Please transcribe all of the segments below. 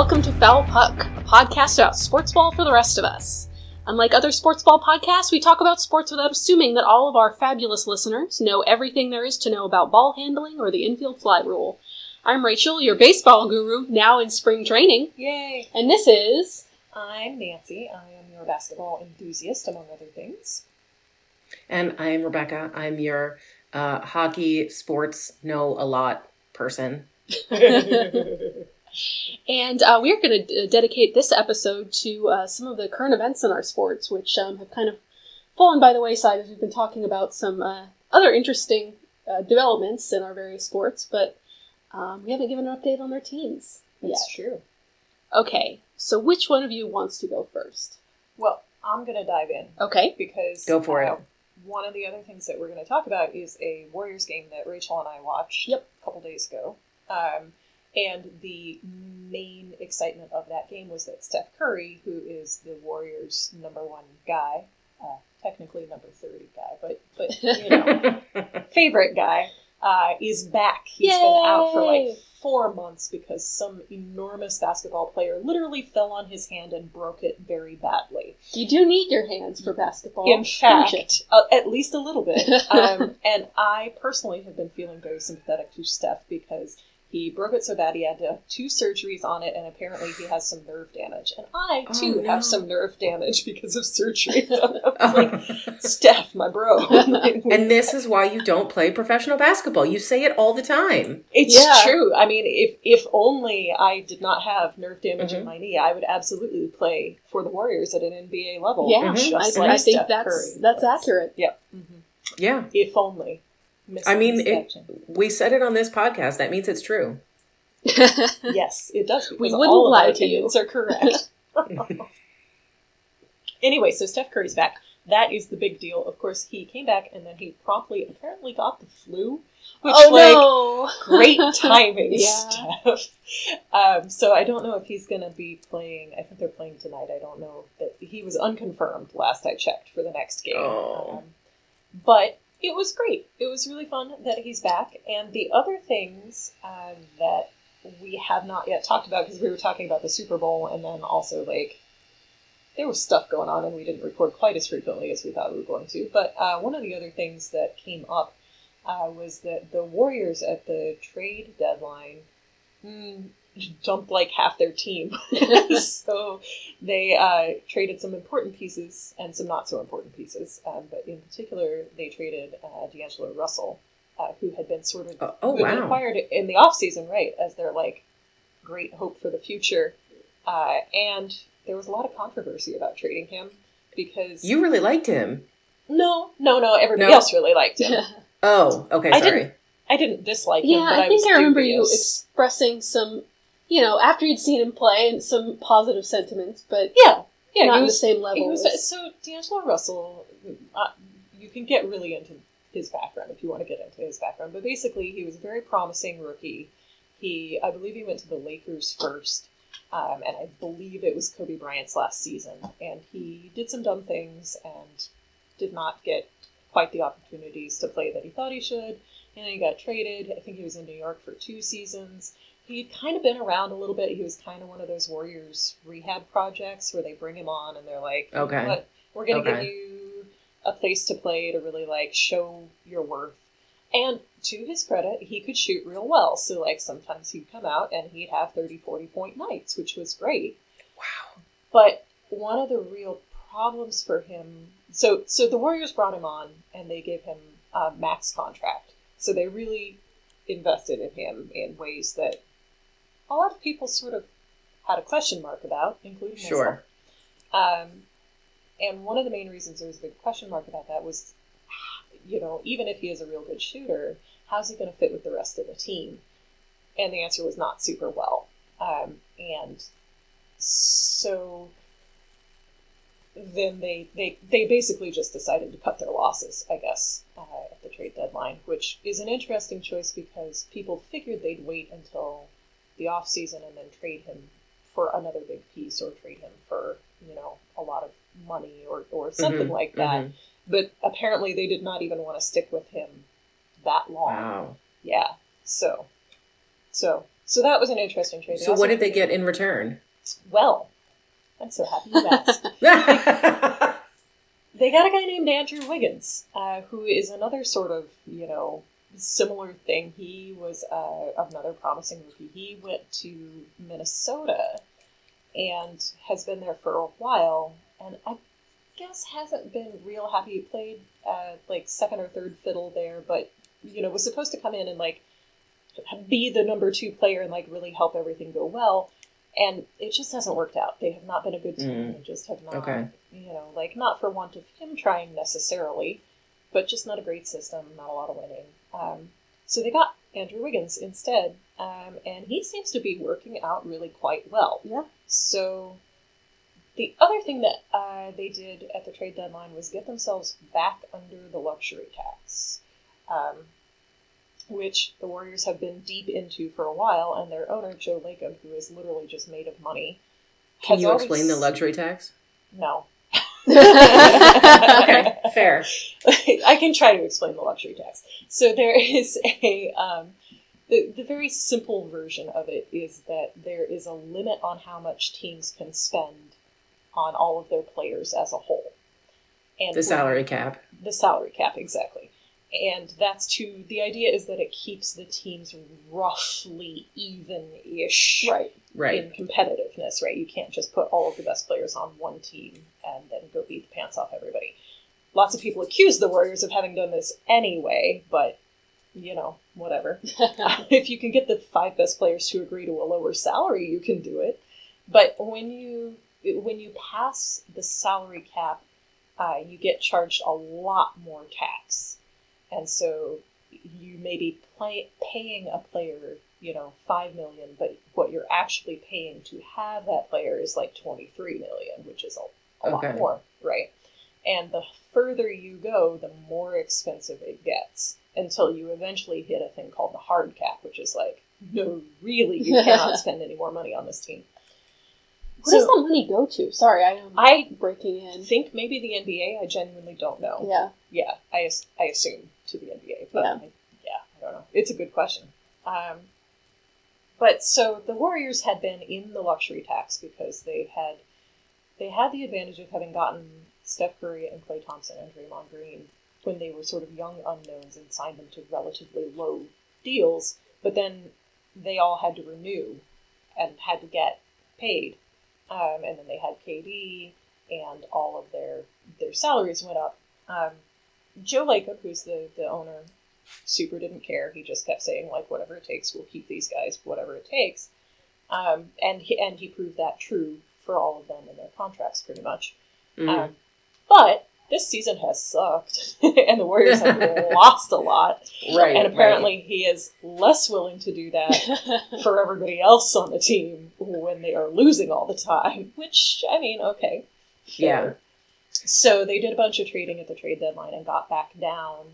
welcome to Foul Puck, a podcast about sports ball for the rest of us. Unlike other sports ball podcasts, we talk about sports without assuming that all of our fabulous listeners know everything there is to know about ball handling or the infield fly rule. I'm Rachel, your baseball guru, now in spring training, Yay! and this is. I'm Nancy. I am your basketball enthusiast, among other things. And I'm Rebecca. I'm your uh, hockey sports know a lot person. And uh, we're going to d- dedicate this episode to uh, some of the current events in our sports, which um, have kind of fallen by the wayside as we've been talking about some uh, other interesting uh, developments in our various sports, but um, we haven't given an update on their teams yet. That's true. Okay, so which one of you wants to go first? Well, I'm going to dive in Okay. because Go for uh, it. One of the other things that we're going to talk about is a Warriors game that Rachel and I watched Yep. a couple days ago. Um, and the main excitement of that game was that Steph Curry, who is the Warriors' number one guy, uh, technically number 30 guy, but, but you know, favorite guy, uh, is back. He's been out for like four months because some enormous basketball player literally fell on his hand and broke it very badly. You do need your hands for basketball. In fact, uh, at least a little bit. Um, and I personally have been feeling very sympathetic to Steph because he broke it so bad he had to have two surgeries on it, and apparently he has some nerve damage. And I Oh, too no. have some nerve damage because of surgery. So I was like, Steph, my bro. and this is why you don't play professional basketball. You say it all the time. It's Yeah. true. I mean, if if only I did not have nerve damage in Mhm. my knee, I would absolutely play for the Warriors at an NBA level. Yeah, Mhm. just I, like I think Steph that's Curry. that's accurate. Yep. hmm Yeah. If only. Missed I mean, it, we said it on this podcast. That means it's true. yes, it does. We wouldn't all lie to you. opinions are correct. anyway, so Steph Curry's back. That is the big deal. Of course, he came back and then he promptly apparently got the flu, which oh like no! great timing, Yeah. Steph. Um, so I don't know if he's going to be playing. I think they're playing tonight. I don't know that he was unconfirmed last I checked for the next game. Oh. Um, but it was great. It was really fun that he's back. And the other things um, that we have not yet talked about because we were talking about the Super Bowl and then also like there was stuff going on and we didn't record quite as frequently as we thought we were going to. But uh, one of the other things that came up uh, was that the Warriors at the trade deadline mm, dumped like half their team. so they uh, traded some important pieces and some not so important pieces. Um, but in particular, they traded uh, D'Angelo Russell, uh, who had been sort of Oh, oh, who been wow. acquired in the offseason, right, as their like great hope for the future. Uh, and there was a lot of controversy about trading him because You really liked him. no, no, no, everybody No? else really liked him. Oh, okay. I didn't- I didn't dislike him, yeah, but I, I think was I remember you expressing some, you know, after you'd seen him play, and some positive sentiments, but yeah, yeah, not he was the same level. Was, as- so D'Angelo Russell, uh, you can get really into his background if you want to get into his background. But basically, he was a very promising rookie. He, I believe, he went to the Lakers first, um, and I believe it was Kobe Bryant's last season. And he did some dumb things and did not get quite the opportunities to play that he thought he should. And then he got traded. I think he was in New York for two seasons. He'd kind of been around a little bit. He was kind of one of those Warriors rehab projects where they bring him on and they're like, Okay. what? we're going to give you a place to play to really like show your worth. And to his credit, he could shoot real well. So like sometimes he'd come out and he'd have 30, 40 point nights, which was great. Wow. But one of the real problems for him, so so the Warriors brought him on and they gave him a max contract. So they really invested in him in ways that a lot of people sort of had a question mark about, including Sure. myself. Um, and one of the main reasons there was a big question mark about that was, you know, even if he is a real good shooter, how's he going to fit with the rest of the team? And the answer was not super well. Um, and so then they, they, they basically just decided to cut their losses, I guess, uh, at the trade deadline, which is an interesting choice because people figured they'd wait until the off season and then trade him for another big piece or trade him for, you know, a lot of money or, or something Mhm, like that. mhm. But apparently they did not even want to stick with him that long. Wow. Yeah. So, so So that was an interesting trade. So what did they get in return? Well, I'm so happy you asked. they got a guy named Andrew Wiggins, uh, who is another sort of, you know, similar thing. He was uh, another promising rookie. He went to Minnesota and has been there for a while, and I guess hasn't been real happy. He played uh, like second or third fiddle there, but you know was supposed to come in and like be the number two player and like really help everything go well. And it just hasn't worked out. They have not been a good team. Mm. They just have not, Okay. you know, like not for want of him trying necessarily, but just not a great system, not a lot of winning. Um, so they got Andrew Wiggins instead, um, and he seems to be working out really quite well. Yeah. So the other thing that uh, they did at the trade deadline was get themselves back under the luxury tax, um, which the Warriors have been deep into for a while, and their owner Joe Lacob, who is literally just made of money. Can you always- explain the luxury tax? No. Okay, fair. I can try to explain the luxury tax. So there is a um, the, the very simple version of it is that there is a limit on how much teams can spend on all of their players as a whole. And The salary cap. the salary cap exactly. And that's to the idea is that it keeps the teams roughly even-ish Right. Right. in competitiveness, right? You can't just put all of the best players on one team and then go beat the pants off everybody. Lots of people accuse the Warriors of having done this anyway, but you know, whatever. if you can get the five best players to agree to a lower salary, you can do it. But when you when you pass the salary cap, uh, you get charged a lot more tax, and so you may be play, paying a player, you know, five million, but what you're actually paying to have that player is like twenty three million, which is a, a Okay. lot more, right? And the further you go, the more expensive it gets until you eventually hit a thing called the hard cap, which is like, no, really, you cannot spend any more money on this team. Where does that money go to? Sorry, I am I breaking in. think maybe the NBA. I genuinely don't know. Yeah. Yeah, I, I assume to the NBA, but Yeah. I, yeah, I don't know. It's a good question. Um, but so the Warriors had been in the luxury tax because they had they had the advantage of having gotten Steph Curry and Klay Thompson and Draymond Green when they were sort of young unknowns and signed them to relatively low deals, but then they all had to renew and had to get paid. Um, and then they had KD, and all of their their salaries went up. Um, Joe Lacob, who's the, the owner, super didn't care. He just kept saying like, whatever it takes, we'll keep these guys, whatever it takes. Um, and he and he proved that true for all of them in their contracts, pretty much. Mhm. Um, but this season has sucked, and the Warriors have lost a lot. right. and apparently, he is less willing to do that for everybody else on the team when they are losing all the time. Which I mean, okay, Yeah. So they did a bunch of trading at the trade deadline and got back down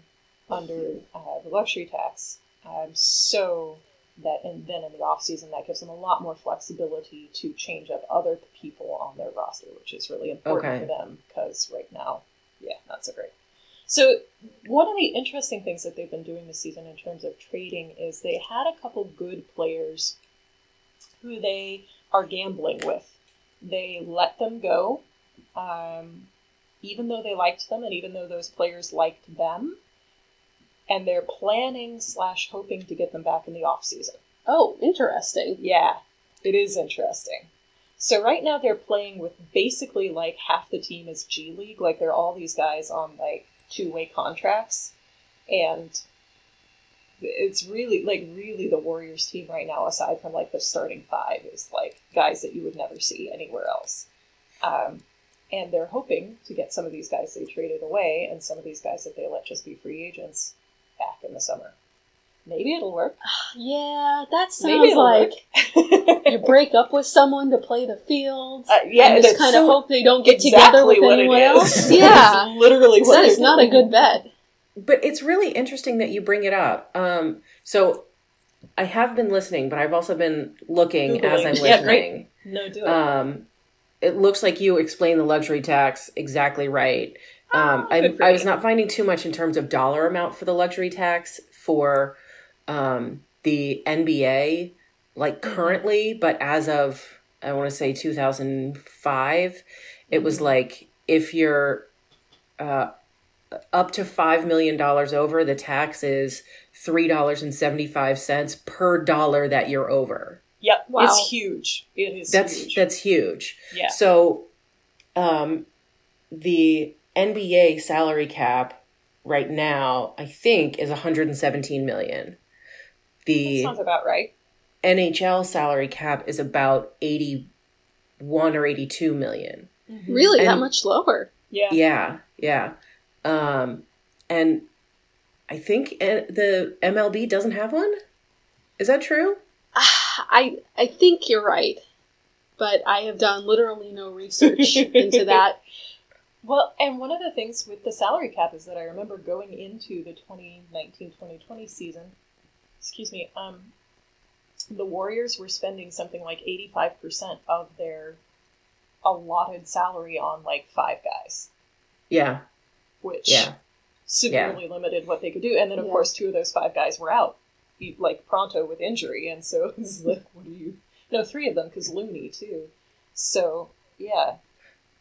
under uh, the luxury tax. Um, so that and then in the off season that gives them a lot more flexibility to change up other people on their roster, which is really important Okay. for them because right now, yeah, not so great. So one of the interesting things that they've been doing this season in terms of trading is they had a couple good players who they are gambling with. They let them go, um, even though they liked them, and even though those players liked them, and they're planning slash hoping to get them back in the off season. oh, interesting. Yeah, it is interesting. So right now they're playing with basically like half the team is G League, like they're all these guys on like two way contracts, and it's really like really the Warriors team right now, aside from like the starting five, is like guys that you would never see anywhere else. Um, and they're hoping to get some of these guys they traded away and some of these guys that they let just be free agents back in the summer. Maybe it'll work. Yeah, that sounds like you break up with someone to play the field. Uh, yeah, and just kind so of hope they don't get exactly together with what anyone is. else. Yeah, is literally what that they're not a good bet. But it's really interesting that you bring it up. Um, so I have been listening, but I've also been looking as I'm Yeah, great. listening. No, do it. Um, it looks like you explained the luxury tax exactly right. Um, Oh, I, I was not finding too much in terms of dollar amount for the luxury tax for um, the NBA. like currently, but as of I want to say 2005, it was like if you're uh, up to five million dollars over, the tax is three dollars and seventy five cents per dollar that you're over. Yep, Wow. it's huge. It is That's huge. that's huge. yeah. So, um, the NBA salary cap right now, I think, is 117 million. That The sounds about right. NHL salary cap is about 81 or 82 million. Really, that much lower? Yeah. Yeah, yeah. Um, and I think uh, the MLB doesn't have one. Is that true? I I think you're right, but I have done literally no research into that. Well, and one of the things with the salary cap is that I remember going into the 2019-2020 season, excuse me, um, the Warriors were spending something like 85% of their allotted salary on like five guys, Yeah, which yeah, severely limited what they could do. And then, of Yeah. course, two of those five guys were out, like pronto with injury. And so it's like, what do you? No, three of them because Looney too. So yeah,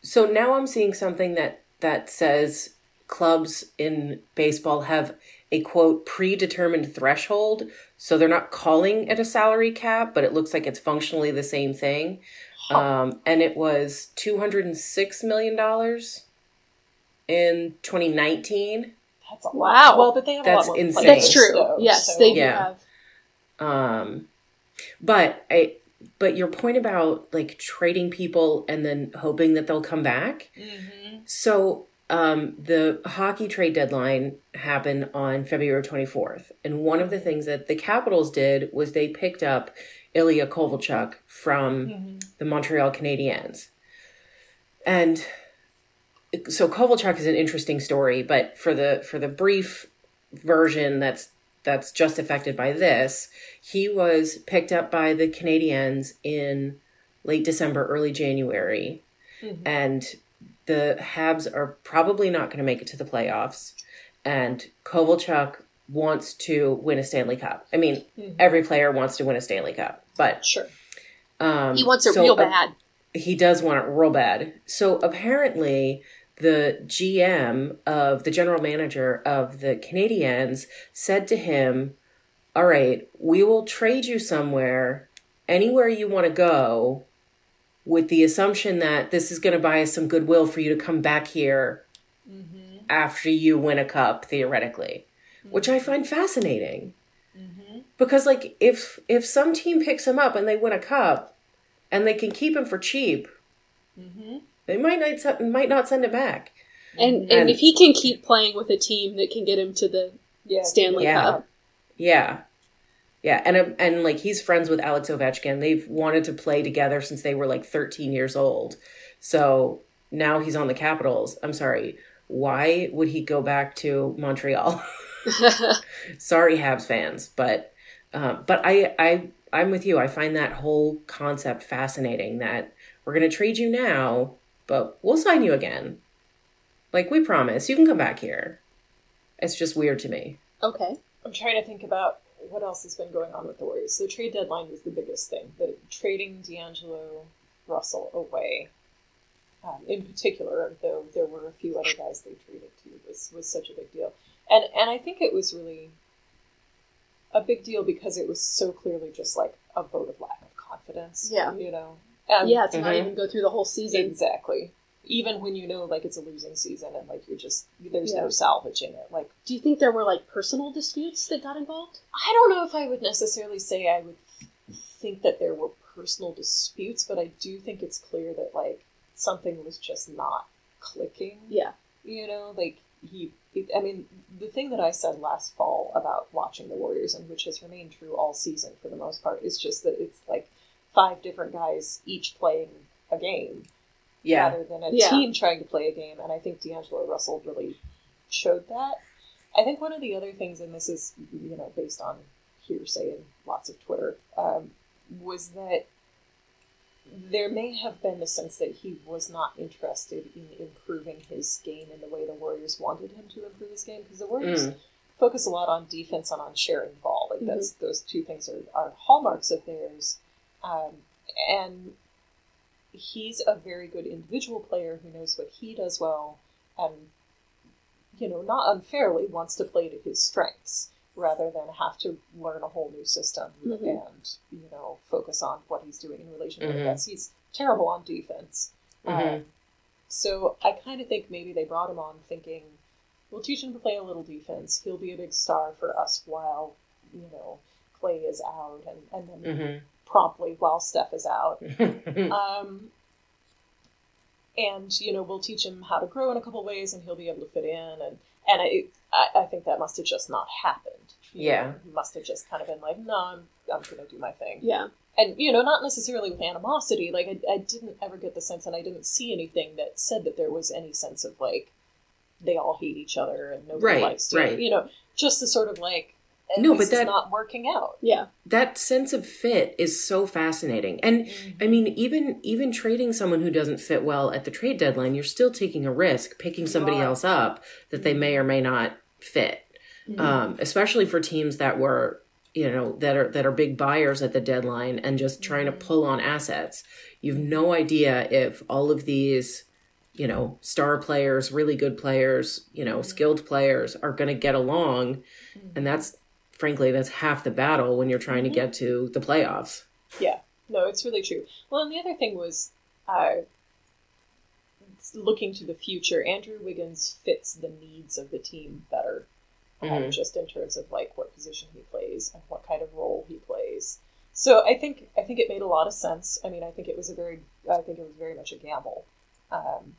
So now I'm seeing something that that says clubs in baseball have a quote predetermined threshold. So they're not calling it a salary cap, but it looks like it's functionally the same thing. Huh. Um, and it was two hundred and six million dollars in 2019. That's a Wow. lot. Well, but they have That's a lot more insane. players, That's true. though, yes, so- they do Yeah. have. Um, but I, but your point about like trading people and then hoping that they'll come back. Mhm. So um, the hockey trade deadline happened on February 24th. And one of the things that the Capitals did was they picked up Ilya Kovalchuk from Mhm. the Montreal Canadiens. And so Kovalchuk is an interesting story, but for the for the brief version that's that's just affected by this, he was picked up by the Canadiens in late December, early January, Mhm. and the Habs are probably not going to make it to the playoffs. And Kovalchuk wants to win a Stanley Cup. I mean, Mhm. every player wants to win a Stanley Cup, but Sure. um, He wants it so real a- bad. he does want it real bad. So apparently, the GM of the general manager of the Canadiens said to him, All right, we will trade you somewhere, anywhere you want to go, with the assumption that this is going to buy us some goodwill for you to come back here Mhm. after you win a cup, theoretically, which I find fascinating. Mhm. Because like if if some team picks him up and they win a cup and they can keep him for cheap, Mhm. They might not might not send it back. And and And- if he can keep playing with a team that can get him to the Yeah. Stanley Yeah. Cup, Yeah. Yeah, and um, and like he's friends with Alex Ovechkin. They've wanted to play together since they were like 13 years old. So now he's on the Capitals. I'm sorry. Why would he go back to Montreal? sorry, Habs fans, but um, but I I I'm with you. I find that whole concept fascinating. That we're gonna trade you now, but we'll sign you again. Like we promise, you can come back here. It's just weird to me. okay. I'm trying to think about what else has been going on with the Warriors. The trade deadline was the biggest thing. The trading D'Angelo Russell away, um, in particular, though there were a few other guys they traded to, was was such a big deal. And and I think it was really a big deal because it was so clearly just like a vote of lack of confidence. Yeah. you know. Um, yeah, to not Mhm. even go through the whole season. exactly. Even when you know like it's a losing season and like you're just there's Yeah. no salvaging it. Like Do you think there were like personal disputes that got involved? I don't know if I would necessarily say I would think that there were personal disputes, but I do think it's clear that like something was just not clicking. Yeah. You know, like he. I mean, the thing that I said last fall about watching the Warriors, and which has remained true all season for the most part, is just that it's like five different guys each playing a game Yeah. rather than a Yeah. team trying to play a game. And I think D'Angelo Russell really showed that. I think one of the other things, and this is you know based on hearsay and lots of Twitter, um, was that there may have been the sense that he was not interested in improving his game in the way the Warriors wanted him to improve his game because the Warriors Mm. focus a lot on defense and on sharing the ball. Like that's those two things are, are hallmarks of theirs. Um, and he's a very good individual player who knows what he does well and you know not unfairly wants to play to his strengths rather than have to learn a whole new system Mhm. and you know focus on what he's doing in relation to Mhm. the best. He's terrible on defense. Mhm. Um, so I kind of think maybe they brought him on thinking, we'll teach him to play a little defense. He'll be a big star for us while, you know, Klay is out and, and then Mhm. Promptly while Steph is out. Um, and, you know, we'll teach him how to grow in a couple ways and he'll be able to fit in. And, and I, I, I think that must have just not happened. You Yeah. know, he must have just kind of been like, no, I'm, I'm going to do my thing Yeah. and you know not necessarily with animosity like I, I didn't ever get the sense and i didn't see anything that said that there was any sense of like they all hate each other and nobody Right, likes to right. you know just the sort of like No, this but that- is not working out Yeah. that sense of fit is so fascinating. And mm-hmm. I mean, even even trading someone who doesn't fit well at the trade deadline, you're still taking a risk picking somebody else up that they may mm-hmm. or may not fit. Mhm. Um, especially for teams that were, you know, that are that are big buyers at the deadline and just trying to mm-hmm. pull on assets. You've no idea if all of these, you know, star players, really good players, you know, skilled players are going to get along, and that's frankly that's half the battle when you're trying to get to the playoffs. yeah no it's really true well and the other thing was uh, looking to the future andrew wiggins fits the needs of the team better um, Mhm. just in terms of like what position he plays and what kind of role he plays. So I think I think it made a lot of sense. I mean, I think it was a very I think it was very much a gamble, um,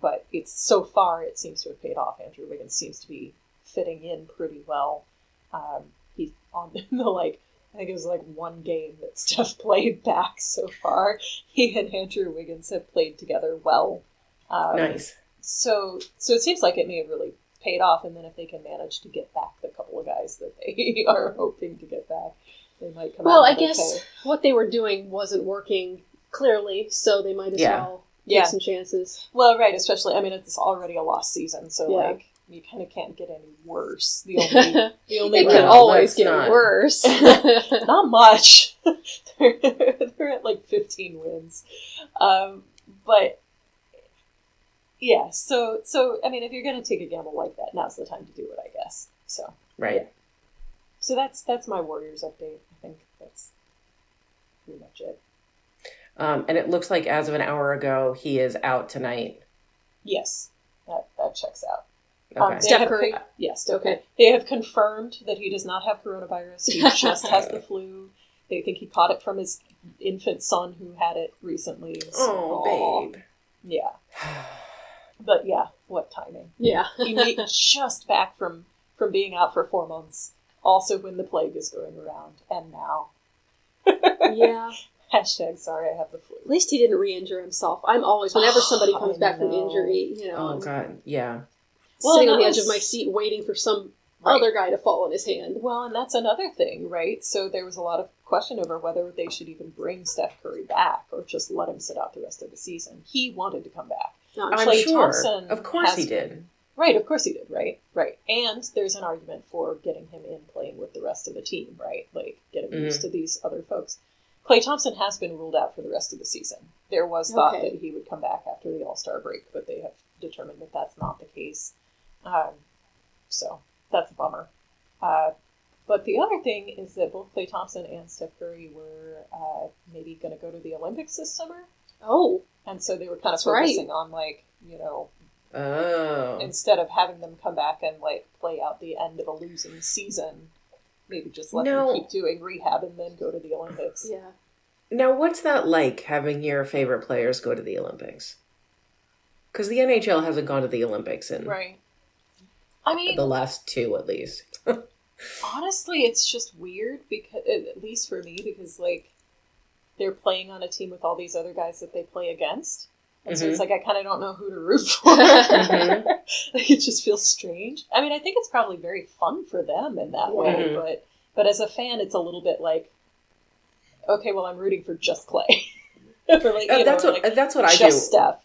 but it's so far it seems to have paid off. Andrew Wiggins seems to be fitting in pretty well. Um, he's on the like I think it was like one game that Steph played back so far. He and Andrew Wiggins have played together well. Um, Nice. so so it seems like it may have really paid off and then if they can manage to get back the couple of guys that they are hoping to get back they might come Well, out I guess okay. what they were doing wasn't working clearly, so they might as Yeah. well take some chances. well right especially i mean it's already a lost season so Yeah. like you kind of can't get any worse the only the only it can always get not. worse. not much they're, they're at like 15 wins um, but yeah so so i mean if you're gonna take a gamble like that now's the time to do it i guess so Right. So that's that's my Warriors update. I think that's pretty much it. Um, and it looks like as of an hour ago, he is out tonight. Yes, that that checks out. Okay. Um, Steph Curry. con- yes, Okay. They have confirmed that he does not have coronavirus. He just has the flu. They think he caught it from his infant son who had it recently. So- Aw. oh, babe. Yeah, but yeah, what timing? yeah. He made just back from from being out for four months. Also, when the plague is going around, and now yeah. hashtag sorry I have the flu. At least he didn't re-injure himself. I'm always whenever somebody comes I back from injury, you know, Oh god, yeah. Well, sitting on the that edge of my seat waiting for some Right. other guy to fall on his hand. Well, and that's another thing, right? So there was a lot of question over whether they should even bring Steph Curry back or just let him sit out the rest of the season. He wanted to come back. No, I'm Klay sure. Thompson Of course has he did. been- Right, of course he did, right? Right. And there's an argument for getting him in playing with the rest of the team, right? Like get him Mhm. used to these other folks. Klay Thompson has been ruled out for the rest of the season. There was thought Okay. that he would come back after the All Star break, but they have determined that that's not the case. Um, so that's a bummer. Uh, but the other thing is that both Klay Thompson and Steph Curry were uh, maybe going to go to the Olympics this summer, Oh, and so they were kind of That's right. focusing on like you know Oh. instead of having them come back and like play out the end of a losing season, maybe just let No. them keep doing rehab and then go to the Olympics. yeah. Now, what's that like having your favorite players go to the Olympics? Because the NHL hasn't gone to the Olympics in Right. I mean, the last two, at least. honestly, it's just weird because, at least for me, because like they're playing on a team with all these other guys that they play against, and so it's like I kind of don't know who to root for. Mhm. like it just feels strange. I mean, I think it's probably very fun for them in that way, Mhm. but but as a fan, it's a little bit like, okay, well, I'm rooting for just Klay. or like, Uh, that's know, what like, that's what I do. just Steph.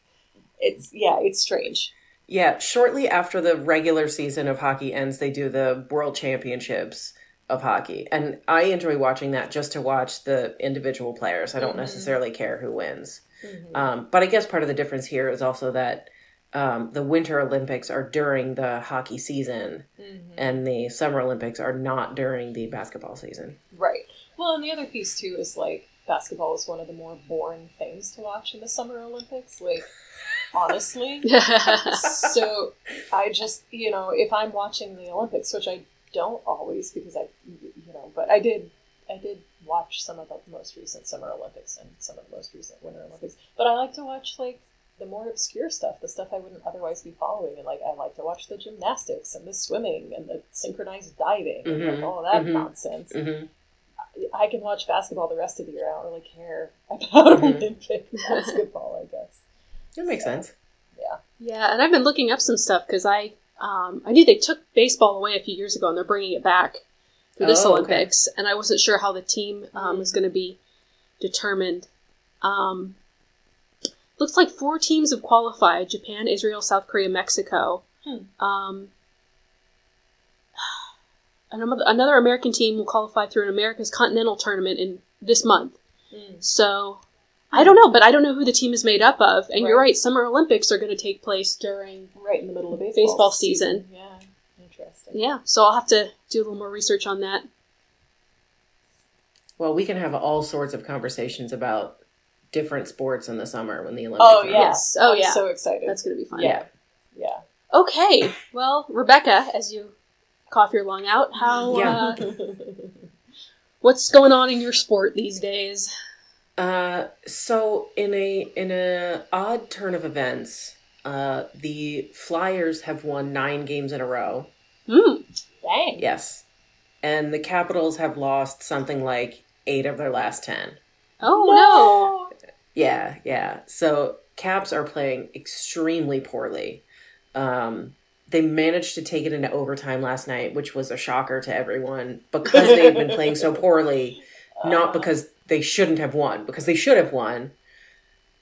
It's yeah, it's strange. Yeah, shortly after the regular season of hockey ends, they do the World Championships of hockey. And I enjoy watching that just to watch the individual players. I don't Mhm. necessarily care who wins. Mhm. Um, but I guess part of the difference here is also that um, the Winter Olympics are during the hockey season, Mhm. and the Summer Olympics are not during the basketball season. Right. Well, and the other piece too is like basketball is one of the more boring things to watch in the Summer Olympics. Like, honestly. so I just, you know, if I'm watching the Olympics, which I don't always because I, you know, but I did, I did watch some of the most recent Summer Olympics and some of the most recent Winter Olympics. But I like to watch like the more obscure stuff, the stuff I wouldn't otherwise be following, and like I like to watch the gymnastics and the swimming and the synchronized diving and like Mhm, all that mhm. nonsense. hmm I can watch basketball the rest of the year. I don't really care about Mhm. Olympic basketball. I guess. That makes sense. Yeah, Yeah, and I've been looking up some stuff because I um, I knew they took baseball away a few years ago and they're bringing it back for this Oh, okay. Olympics, and I wasn't sure how the team um, was going to be determined. Um, looks like four teams have qualified: Japan, Israel, South Korea, Mexico. Hmm. Um, another another American team will qualify through an America's Continental Tournament in this month. Mm. So I don't know, but I don't know who the team is made up of. And you're Right. right, Summer Olympics are going to take place during Right in the middle of baseball, Baseball season. Yeah, interesting. yeah. So I'll have to do a little more research on that. Well, we can have all sorts of conversations about different sports in the summer when the Olympics. Oh are yeah. on. Yes. Oh, I'm yeah. So excited. That's going to be fun. Yeah. yeah. Okay. Well, Rebecca, as you cough your lung out, how Yeah. uh, what's going on in your sport these days? Uh, so in a in a odd turn of events, uh, the Flyers have won nine games in a row. Hmm. Dang. Yes, and the Capitals have lost something like eight of their last ten. Oh no! Yeah, yeah. So Caps are playing extremely poorly. Um, they managed to take it into overtime last night, which was a shocker to everyone because they've been playing so poorly. Not because they shouldn't have won, because they should have won,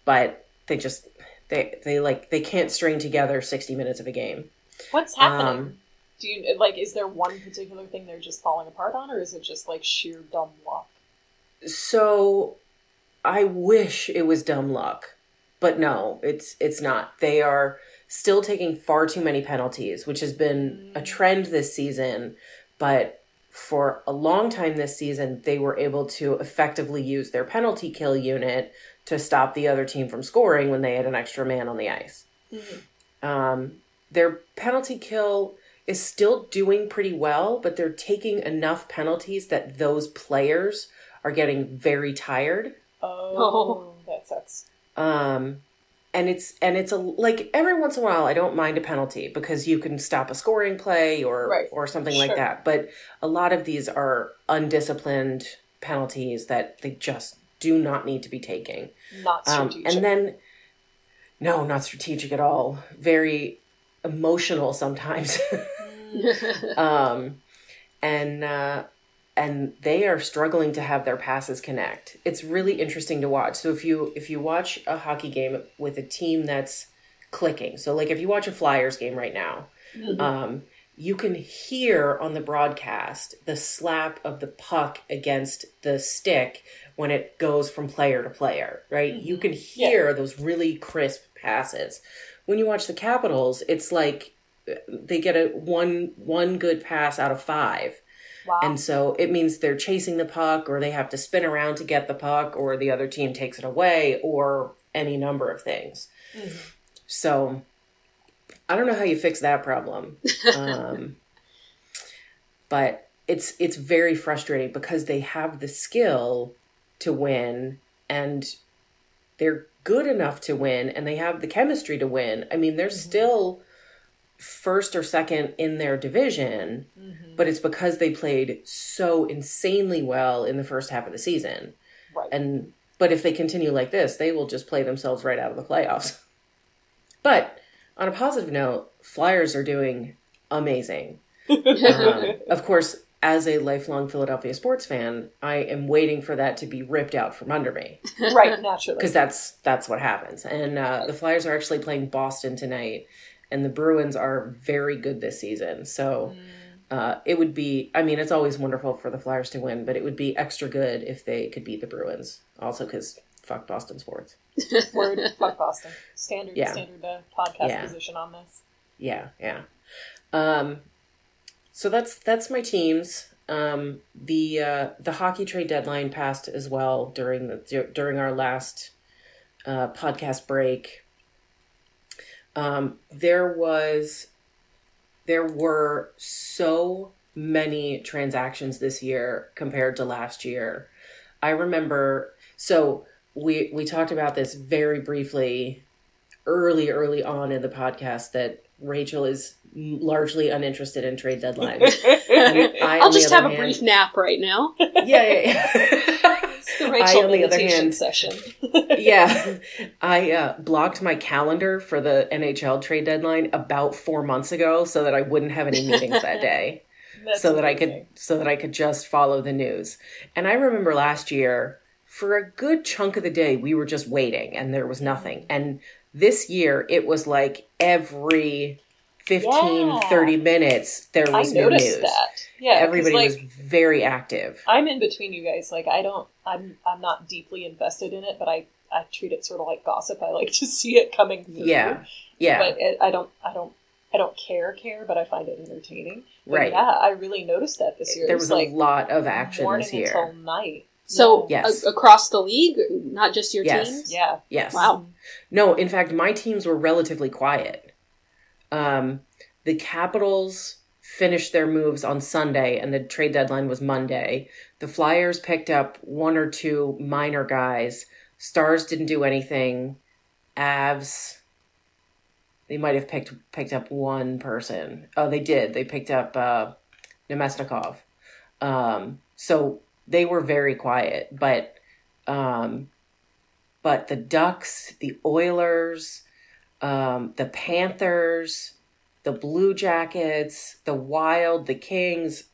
but they just they they like they can't string together sixty minutes of a game. What's happening? Um, Do you like? Is there one particular thing they're just falling apart on, or is it just like sheer dumb luck? So I wish it was dumb luck, but no, it's it's not. They are still taking far too many penalties, which has been a trend this season, but for a long time this season they were able to effectively use their penalty kill unit to stop the other team from scoring when they had an extra man on the ice. Um, their penalty kill is still doing pretty well, but they're taking enough penalties that those players are getting very tired. Oh, that sucks. Um, and it's and it's a like every once in a while I don't mind a penalty because you can stop a scoring play or Right. or something Sure. like that. But a lot of these are undisciplined penalties that they just do not need to be taking. Not Um, strategic. and then, no, not strategic at all. Very emotional sometimes. um, and uh, and they are struggling to have their passes connect. It's really interesting to watch. So if you if you watch a hockey game with a team that's clicking, so like if you watch a Flyers game right now, Mhm. um, you can hear on the broadcast the slap of the puck against the stick when it goes from player to player, right? You can hear those really crisp passes. When you watch the Capitals, it's like they get a one one good pass out of five. Wow. And so it means they're chasing the puck or they have to spin around to get the puck or the other team takes it away or any number of things. Mhm. So I don't know how you fix that problem. um, but it's it's very frustrating because they have the skill to win and they're good enough to win and they have the chemistry to win. I mean, they're still first or second in their division, Mhm. but it's because they played so insanely well in the first half of the season. right. And but if they continue like this, they will just play themselves right out of the playoffs. But on a positive note, Flyers are doing amazing. Um, of course, as a lifelong Philadelphia sports fan, I am waiting for that to be ripped out from under me right, naturally. because that's that's what happens. And uh, the Flyers are actually playing Boston tonight, and the Bruins are very good this season. So uh, it would be. I mean, it's always wonderful for the Flyers to win, but it would be extra good if they could beat the Bruins. Also, because fuck Boston sports. Word, fuck Boston. Standard, Yeah. standard uh, podcast Yeah. position on this. Yeah, yeah. Um, so that's that's my teams. Um, the uh, the hockey trade deadline passed as well during the during our last uh, podcast break. Um, there was there were so many transactions this year compared to last year. I remember so we we talked about this very briefly early early on in the podcast that Rachel is largely uninterested in trade deadlines. I, I'll just have other a brief nap right now. Yeah, yeah, yeah. The Rachel on the other hand- session. yeah, I uh, blocked my calendar for the NHL trade deadline about four months ago so that I wouldn't have any meetings that day. That's so that I could so that I could just follow the news. And I remember last year for a good chunk of the day we were just waiting and there was nothing. And this year it was like every 15 Yeah. 30 minutes there was new noticed news. that. Yeah, 'cause, Everybody like, was very active. I'm in between you guys. Like I don't I'm I'm not deeply invested in it, but I I treat it sort of like gossip. I like to see it coming through. Yeah. Yeah. But it, I don't I don't I don't care care, but I find it entertaining. But right. Yeah, I really noticed that this year. There It was like a lot of action morning this year. until night. So Yes. a- across the league, not just your Yes. teams. yeah. Yes. Wow. No, in fact, my teams were relatively quiet. Um, the Capitals finished their moves on Sunday, and the trade deadline was Monday. The Flyers picked up one or two minor guys. Stars didn't do anything. Avs, they might have picked picked up one person. Oh, they did. They picked up uh, Namestnikov. Um, so they were very quiet, but um, but the Ducks, the Oilers, um, the Panthers, the Blue Jackets, the Wild, the Kings,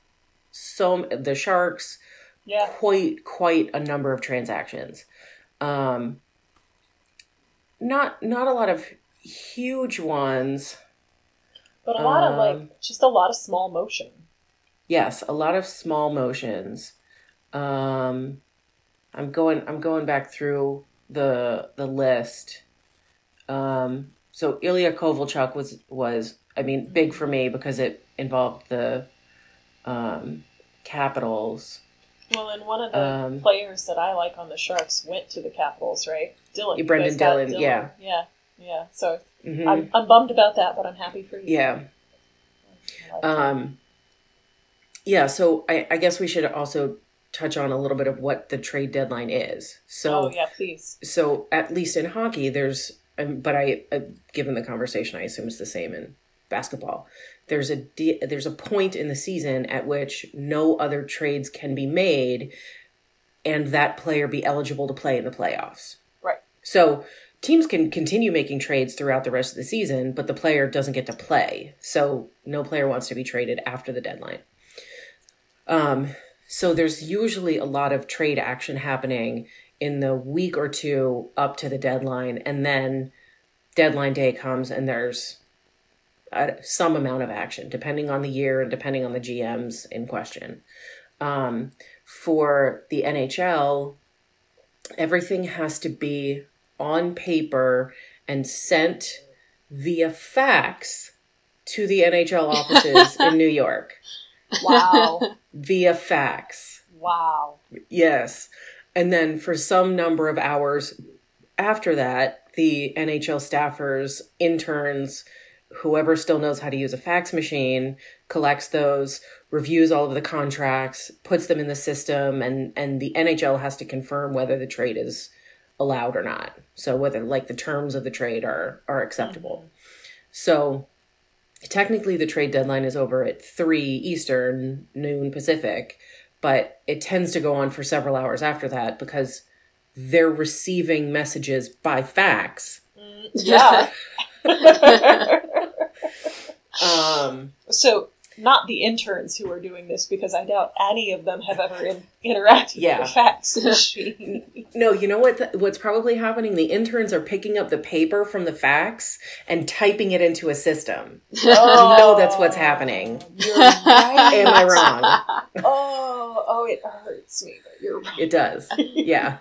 so the Sharks, Yeah. quite quite a number of transactions. Um, not not a lot of huge ones. But a lot of Um, like just a lot of small motion. Yes, a lot of small motions. Um, I'm going. I'm going back through the the list. Um, so Ilya Kovalchuk was was I mean big for me because it involved the um, Capitals. Well, and one of the Um, players that I like on the Sharks went to the Capitals, right? Dillon. Brendan Dillon, yeah. Yeah. Yeah. So Mhm. I'm, I'm bummed about that, but I'm happy for you. yeah. Like. Um, yeah. So I, I guess we should also touch on a little bit of what the trade deadline is. So oh, yeah, please. so at least in hockey there's um, but i uh, given the conversation i assume it's the same in basketball. There's a de- there's a point in the season at which no other trades can be made and that player be eligible to play in the playoffs. Right. so teams can continue making trades throughout the rest of the season but the player doesn't get to play. So no player wants to be traded after the deadline. Um so there's usually a lot of trade action happening in the week or two up to the deadline and then deadline day comes and there's uh, some amount of action depending on the year and depending on the gms in question um, for the nhl everything has to be on paper and sent via fax to the nhl offices in new york Wow. via fax wow. Yes. And then for some number of hours after that, the NHL staffers, interns, whoever still knows how to use a fax machine, collects those, reviews all of the contracts, puts them in the system, and, and the NHL has to confirm whether the trade is allowed or not. So whether like the terms of the trade are are acceptable. Mm-hmm. So technically the trade deadline is over at 3 Eastern, noon Pacific, but it tends to go on for several hours after that because they're receiving messages by fax. Yeah. Um, so not the interns who are doing this because I doubt any of them have ever in, interacted Yeah. with the fax machine. No, you know what? th- what's probably happening? The interns are picking up the paper from the fax and typing it into a system. Oh, know that's what's happening. You're right. Am I wrong? Oh, oh, it hurts me, but you're right. It does. Yeah.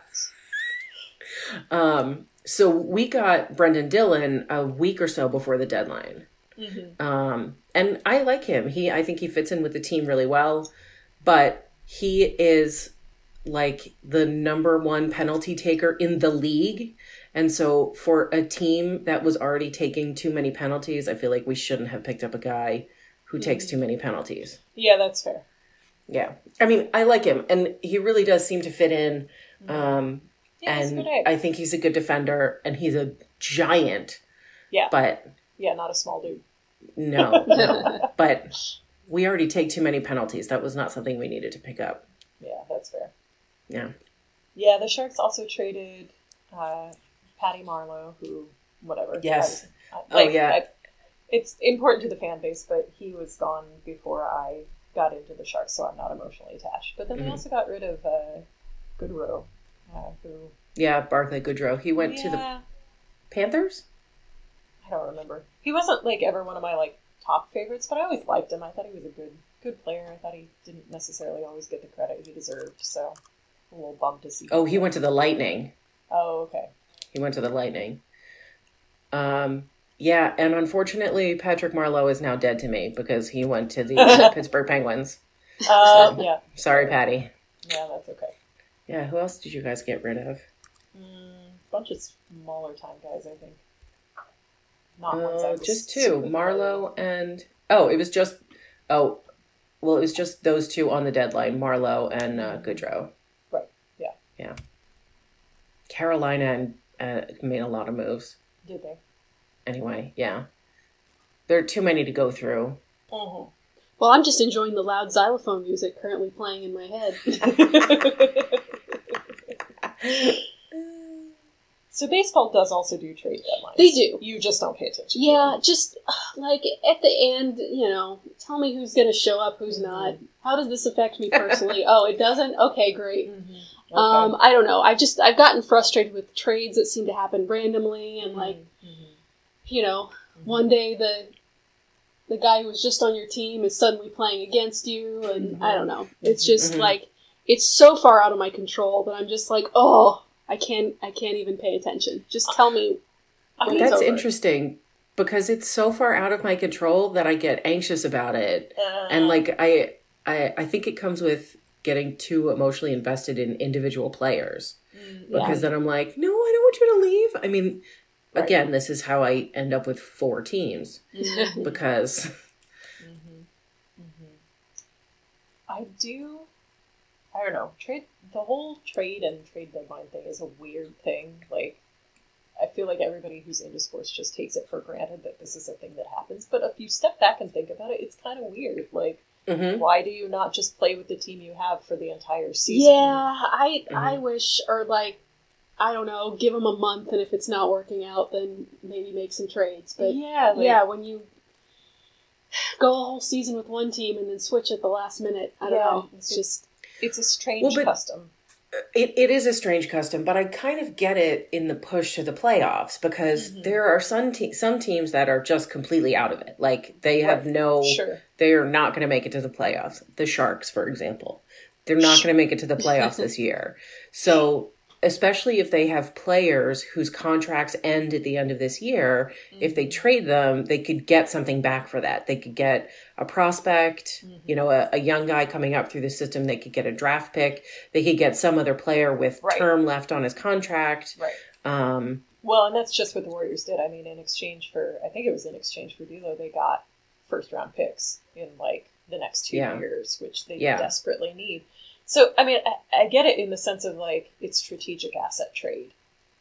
Um, so we got Brendan Dillon a week or so before the deadline. Mhm. Um, and I like him. He I think he fits in with the team really well, but he is like the number one penalty taker in the league. And so for a team that was already taking too many penalties, I feel like we shouldn't have picked up a guy who takes too many penalties. Yeah, that's fair. Yeah. I mean, I like him and he really does seem to fit in. Um Yeah, and. I think he's a good defender and he's a giant. Yeah. But yeah, not a small dude. No, no. But we already take too many penalties. That was not something we needed to pick up. Yeah, that's fair. Yeah. Yeah, the Sharks also traded uh, Patty Marleau, who, whatever. Yes. I- I- Oh, yeah. I- it's important to the fan base, but he was gone before I got into the Sharks, so I'm not emotionally attached. But then Mhm. they also got rid of uh, Goodrow, uh, who. Yeah, Barclay Goodrow. He went to the Panthers? I don't remember. He wasn't like ever one of my like top favorites, but I always liked him. I thought he was a good good player. I thought he didn't necessarily always get the credit he deserved, so a little bummed to see. Oh, he went to the Lightning. Oh, okay. He went to the Lightning. Um yeah, and unfortunately Patrick Marleau is now dead to me because he went to the Pittsburgh Penguins. Uh, So- yeah, Sorry, Patty. yeah, that's okay. Yeah, who else did you guys get rid of? Mm, bunch of smaller time guys, I think. Not Uh, just two, Marleau and oh, it was just oh, well, it was just those two on the deadline, Marleau and uh, Goodrow. Right, yeah. yeah. Carolina and uh, made a lot of moves. Did they? Anyway, yeah, there are too many to go through. Mhm. Well, I'm just enjoying the loud xylophone music currently playing in my head. so baseball does also do trade deadlines. They do. You just don't pay attention. yeah, just like at the end, you know, tell me who's going to show up, who's not. How does this affect me personally? oh, it doesn't. Okay, great. Mhm. Okay. Um, I don't know. I just I've gotten frustrated with trades that seem to happen randomly, and like Mhm. you know, one day the the guy who was just on your team is suddenly playing against you, and I don't know. It's just like it's so far out of my control that I'm just like, oh, I can't I can't even pay attention. Just tell me. I mean, That's over. interesting because it's so far out of my control that I get anxious about it. uh, and like I, I I think it comes with getting too emotionally invested in individual players mm, Yeah. because then I'm like, no, I don't want you to leave. I mean, Right. again, this is how I end up with four teams mhm. because hmm hmm I do. I don't know. Trade the whole trade and trade deadline thing is a weird thing. Like, I feel like everybody who's into sports just takes it for granted that this is a thing that happens. But if you step back and think about it, it's kind of weird. Like, Mhm. why do you not just play with the team you have for the entire season? Yeah, I I Mhm. wish or like I don't know, give them a month, and if it's not working out, then maybe make some trades. But yeah, like, yeah, when you go a whole season with one team and then switch at the last minute, I don't Yeah. know. It's just it's a strange Well, custom. it, it is a strange custom, but I kind of get it in the push to the playoffs because Mhm. there are some te- some teams that are just completely out of it. Like they have Right. no Sure. they are not going to make it to the playoffs. The Sharks, for example, they're not going to make it to the playoffs this year. So, especially if they have players whose contracts end at the end of this year, if they trade them, they could get something back for that. They could get a prospect, Mhm. you know, a, a young guy coming up through the system. They could get a draft pick. They could get some other player with Right. term left on his contract. Right. Um, Well, and that's just what the Warriors did. I mean, in exchange for, I think it was in exchange for D'Lo, they got first round picks in like the next two Yeah. years, which they Yeah. desperately need. So, I mean, I, I get it in the sense of like it's strategic asset trade,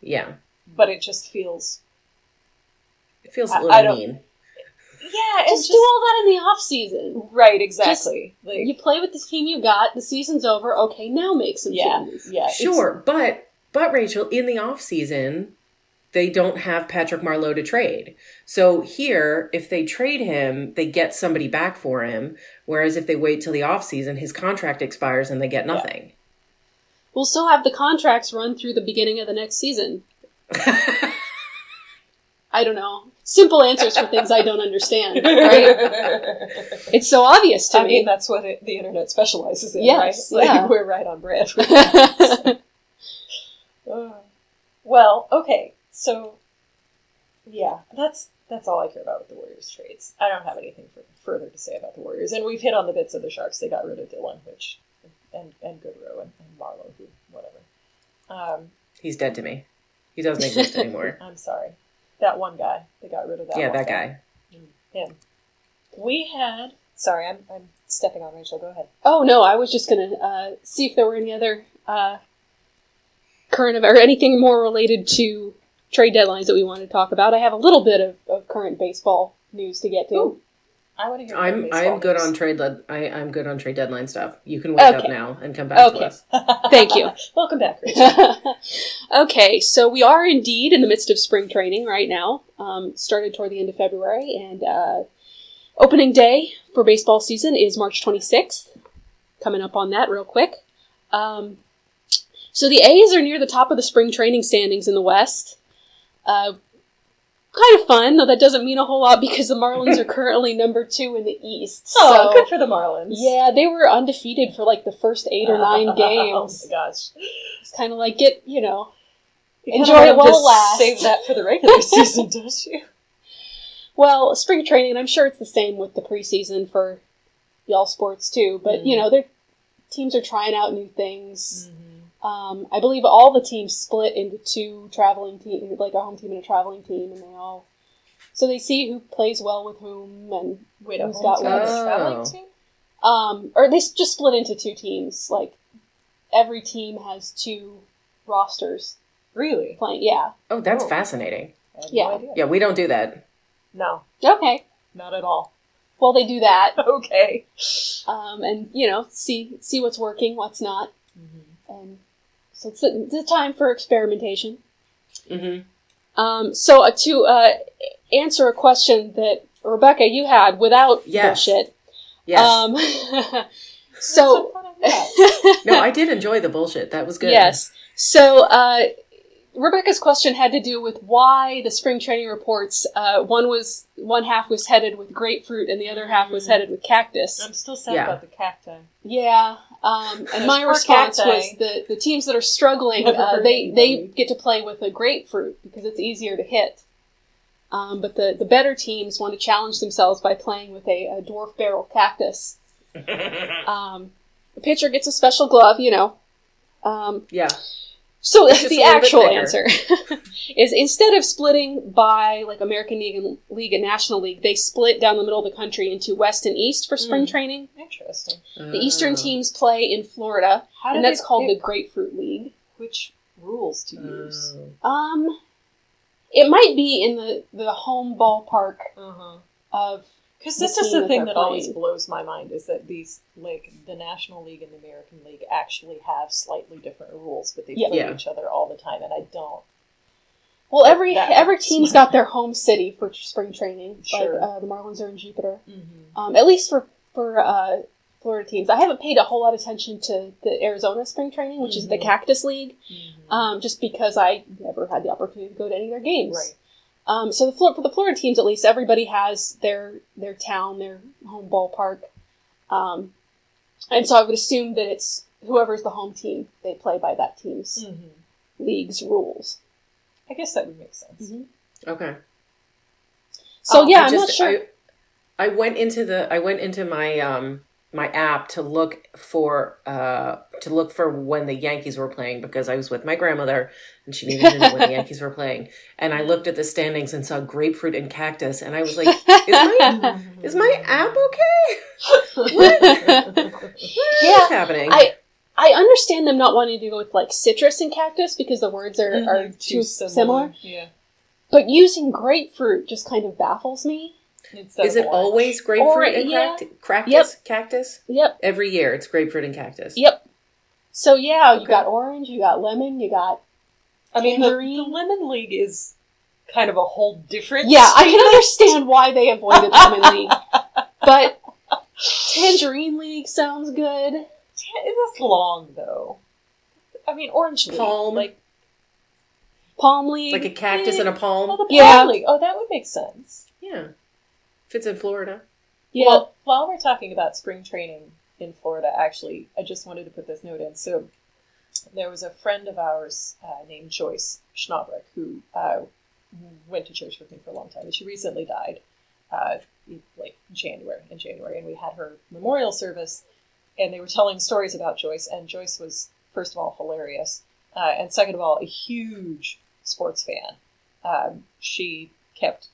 yeah, but it just feels, it feels I- a little I don't- mean. yeah, it's just, do all that in the off season. right, exactly. like, You play with the team you got. The season's over. Okay, now make some yeah, changes. yeah, it's- Sure, but but Rachel, in the off season, they don't have Patrick Marleau to trade. So here, if they trade him, they get somebody back for him. Whereas if they wait till the offseason, his contract expires and they get nothing. We'll still have the contracts run through the beginning of the next season. I don't know. Simple answers for things I don't understand, right? It's so obvious to I me. mean, that's what it, the internet specializes in, Yes, right? Like, yeah. we're right on brand. with. Uh, well, okay, so yeah, that's that's all I care about with the Warriors trades. I don't have anything for, further to say about the Warriors, and we've hit on the bits of the Sharks. They got rid of Dillon, which and and Goodrow and, and Marleau, who whatever. Um, He's dead to me. He doesn't exist anymore. I'm sorry, that one guy. They got rid of that. yeah, that guy. Him. We had. Sorry, I'm I'm stepping on Rachel. Go ahead. oh no, I was just gonna uh, see if there were any other uh, current of or anything more related to trade deadlines that we want to talk about. I have a little bit of, of current baseball news to get to. Ooh. I want to hear. I'm I'm good news. on trade. Led, I I'm good on trade deadline stuff. You can wake up now and come back Okay. to us. Thank you. Welcome back, Rachel. okay, so we are indeed in the midst of spring training right now. Um, started toward the end of February, and uh, opening day for baseball season is March 26th. Coming up on that real quick. Um, so the A's are near the top of the spring training standings in the West. Uh, kind of fun, though that doesn't mean a whole lot because the Marlins are currently number two in the East. Oh, so, good for the Marlins. yeah, they were undefeated for like the first eight or nine games. Oh my gosh. It's kind of like get you know You Enjoy it while it lasts. Save that for the regular season, don't you? Well, spring training, I'm sure it's the same with the preseason for y'all sports too. But you Mhm. know, their teams are trying out new things. Um, I believe all the teams split into two traveling teams, like a home team and a traveling team, and they all so they see who plays well with whom, and Wait, a Who's home got team and a what? traveling Oh. team? um, or they s- just split into two teams. Like every team has two rosters Really? playing. Yeah. Oh, that's Oh. fascinating. Yeah. no. Yeah, we don't do that. No, Okay. not at all. Well, they do that, Okay. um, and you know, see see what's working, what's not. and so it's the, the time for experimentation. hmm Um, so uh, to uh, answer a question that Rebecca you had without Yes. bullshit. Yes. Um, so fun in that? no, I did enjoy the bullshit. That was good. yes, so uh, Rebecca's question had to do with why the spring training reports. Uh, one was one half was headed with grapefruit and the other half was Mm. headed with cactus. I'm still sad Yeah. about the cacti. Yeah, um, and my response was the the teams that are struggling, uh, they they get to play with a grapefruit because it's easier to hit. Um, but the the better teams want to challenge themselves by playing with a, a dwarf barrel cactus. Um, the pitcher gets a special glove, you know. Um, yeah. So It's the a little bit actual answer is instead of splitting by like American League and League and National League, they split down the middle of the country into West and East for spring Mm. training. Interesting. The Eastern Oh. teams play in Florida, How and that's called the Grapefruit League. which rules to use? Oh. Um, it might be in the the home ballpark Uh-huh. of Because this is the that thing they're that always blows my mind is that these like the National League and the American League actually have slightly different rules, but they Yeah. play Yeah. each other all the time, and I don't. well, That- every that every team's got their home city for spring training. Sure. Like uh, the Marlins are in Jupiter. Mm-hmm. Um, at least for for uh, Florida teams, I haven't paid a whole lot of attention to the Arizona spring training, which is the Mhm. Cactus League, Mm-hmm. um, just because I never had the opportunity to go to any of their games. right. Um, so the Flor- for the Florida teams, at least, everybody has their their town, their home ballpark, um, and so I would assume that it's whoever's the home team, they play by that team's Mm-hmm. league's rules. I guess that would make sense. Mhm. Okay. So Oh, yeah, I I'm not sure. I, I went into the I went into my um my app to look for uh to look for when the Yankees were playing because I was with my grandmother and she needed to know when the Yankees were playing. And I looked at the standings and saw grapefruit and cactus and I was like, is my is my app okay? What is Yeah, happening? I I understand them not wanting to go with like citrus and cactus because the words are, are Mhm. too similar. Yeah. But using grapefruit just kind of baffles me. Instead is it orange. always grapefruit Or- and yeah. cact- cactus? Yep. Cactus? Yep. Every year it's grapefruit and cactus. Yep. So yeah, you got orange, you got lemon, you got I mean, the, the Lemon League is kind of a whole different. Yeah, I can understand why they avoided lemon League. But Tangerine League sounds good. It's long though. I mean, Orange League, Palm. like Palm League. Like a cactus and a eh, palm. oh, palm. the Palm Yeah. League. Oh, that would make sense. Yeah. If it's in Florida. yeah. Well, while we're talking about spring training in Florida, actually, I just wanted to put this note in. So, there was a friend of ours uh, named Joyce Schnabrick who uh, went to church with me for a long time, and she recently died, uh, in, like January in January, and we had her memorial service, and they were telling stories about Joyce, and Joyce was first of all hilarious, uh, and second of all a huge sports fan. Um, she kept in-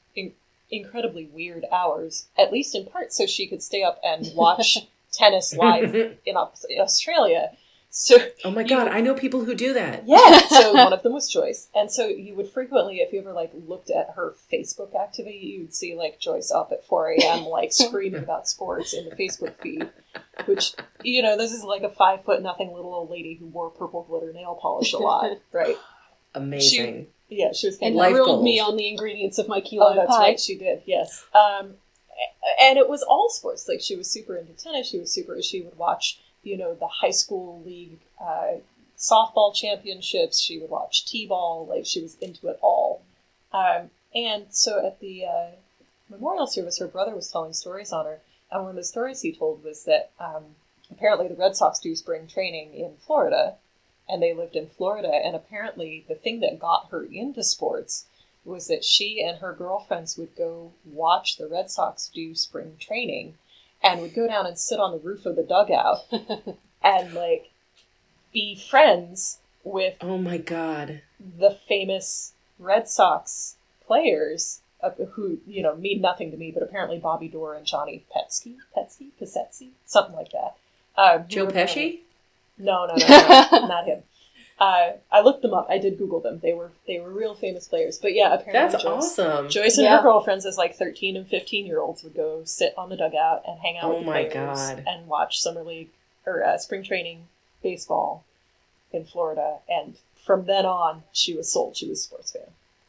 incredibly weird hours, at least in part, so she could stay up and watch tennis live in Australia. So oh my god, I know people who do that. yeah, so one of them was Joyce, and so you would frequently, if you ever like looked at her Facebook activity, you'd see like Joyce up at four a.m. like screaming about sports in the Facebook feed. Which you know, this is like a five foot nothing little old lady who wore purple glitter nail polish a lot, right? Amazing. Yeah, she was and Life grilled me on the ingredients of my key Oh, lime that's pie. right, she did. Yes, um, and it was all sports. Like she was super into tennis. She was super. She would watch, you know, the high school league uh, softball championships. She would watch t-ball. Like she was into it all. Um, and so at the uh, memorial service, her brother was telling stories on her, and one of the stories he told was that um, apparently the Red Sox do spring training in Florida, and they lived in Florida, and apparently the thing that got her into sports was that she and her girlfriends would go watch the Red Sox do spring training and would go down and sit on the roof of the dugout and like be friends with Oh my god. the famous Red Sox players uh, who, you know, mean nothing to me, but apparently Bobby Doerr and Johnny Petsky, Petsky, Pesetsky, something like that. Uh, Joe Pesci? No, no, no, no, not him. Uh, I looked them up. I did Google them. They were they were real famous players. But yeah, apparently That's Joyce, awesome. Joyce and Yeah. her girlfriends, as like thirteen and fifteen year olds, would go sit on the dugout and hang out Oh with the my players God. and watch summer league or uh, spring training baseball in Florida. And from then on, she was sold. She was a sports fan.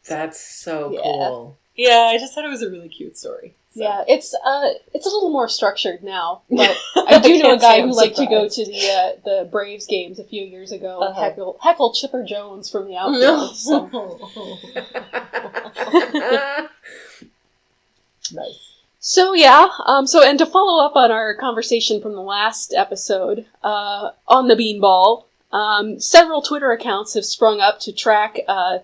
That's so Yeah. cool. Yeah, I just thought it was a really cute story. So. Yeah, it's uh, it's a little more structured now, but I do know a guy who liked to go to the uh, the Braves games a few years ago Uh-huh. heckle, heckle Chipper Jones from the outfield. so. nice. So yeah, um, so and to follow up on our conversation from the last episode uh, on the beanball, um, several Twitter accounts have sprung up to track uh,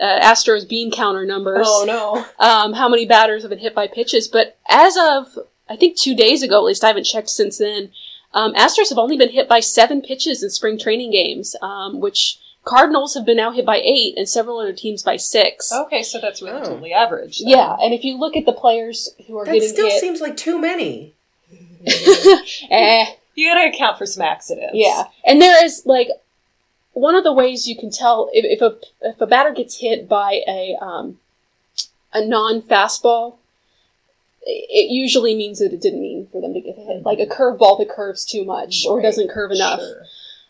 uh, Astros bean counter numbers. Oh no. um, how many batters have been hit by pitches. But as of, I think two days ago, at least I haven't checked since then, um, Astros have only been hit by seven pitches in spring training games, um, which Cardinals have been now hit by eight and several other teams by six. Okay, so that's relatively average. then. Yeah, and if you look at the players who are That getting still hit, seems like too many. eh, You gotta account for some accidents. yeah, and there is like one of the ways you can tell if, if a if a batter gets hit by a um, a non fastball, it usually means that it didn't mean for them to get hit. Like a curveball that curves too much or Right. doesn't curve enough. Sure.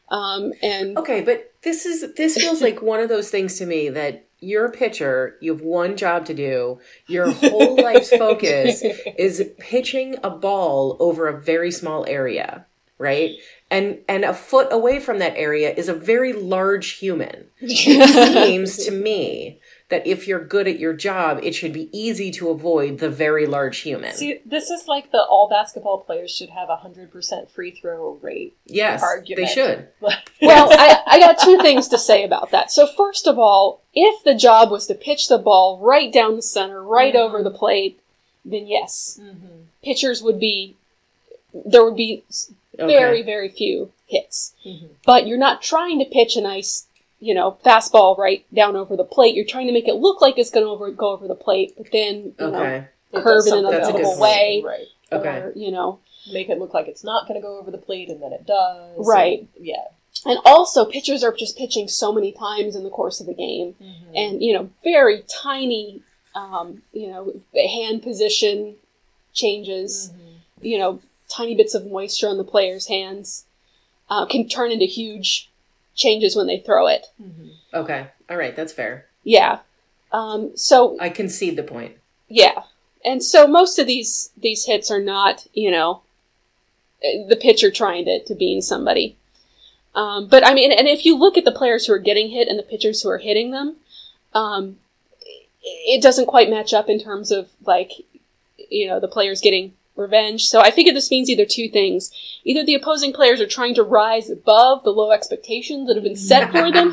Um, and Okay, but this is this feels like one of those things to me that you're a pitcher, you have one job to do. Your whole life's focus is pitching a ball over a very small area, right? And and a foot away from that area is a very large human. It seems to me that if you're good at your job, it should be easy to avoid the very large human. See, this is like the all basketball players should have a hundred percent free throw rate. yes, argument. they should. well, I, I got two things to say about that. So first of all, if the job was to pitch the ball right down the center, right Mhm. over the plate, then yes, mm-hmm. pitchers would be there would be Okay. very very few hits. Mm-hmm. but you're not trying to pitch a nice, you know, fastball right down over the plate. You're trying to make it look like it's going to over, go over the plate, but then, you know, Okay. curve in an That's a good way, right? Okay. or, you know. Make it look like it's not going to go over the plate, and then it does. Right. And- yeah. And also, pitchers are just pitching so many times in the course of the game, Mm-hmm. and, you know, very tiny, um, you know, hand position changes, Mm-hmm. you know, tiny bits of moisture on the player's hands uh, can turn into huge changes when they throw it. Mm-hmm. Okay. All right. That's fair. Yeah. Um, so I concede the point. yeah, and so most of these these hits are not, you know, the pitcher trying to to bean somebody. Um, but I mean, and if you look at the players who are getting hit and the pitchers who are hitting them, um, it doesn't quite match up in terms of like, you know, the players getting revenge. So I figure this means either two things: either the opposing players are trying to rise above the low expectations that have been set for them,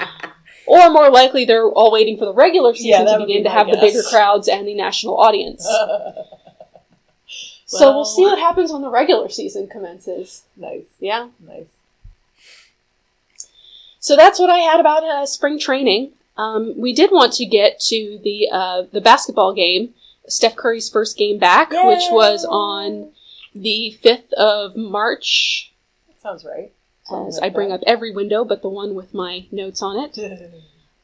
or more likely they're all waiting for the regular season Yeah, to begin be to have the bigger crowds and the national audience. so Well- we'll see what happens when the regular season commences. nice, Yeah. nice. So that's what I had about uh, spring training. Um, we did want to get to the uh, the basketball game, Steph Curry's first game back, which was on the fifth of March. That sounds right. As I bring up every window but the one with my notes on it.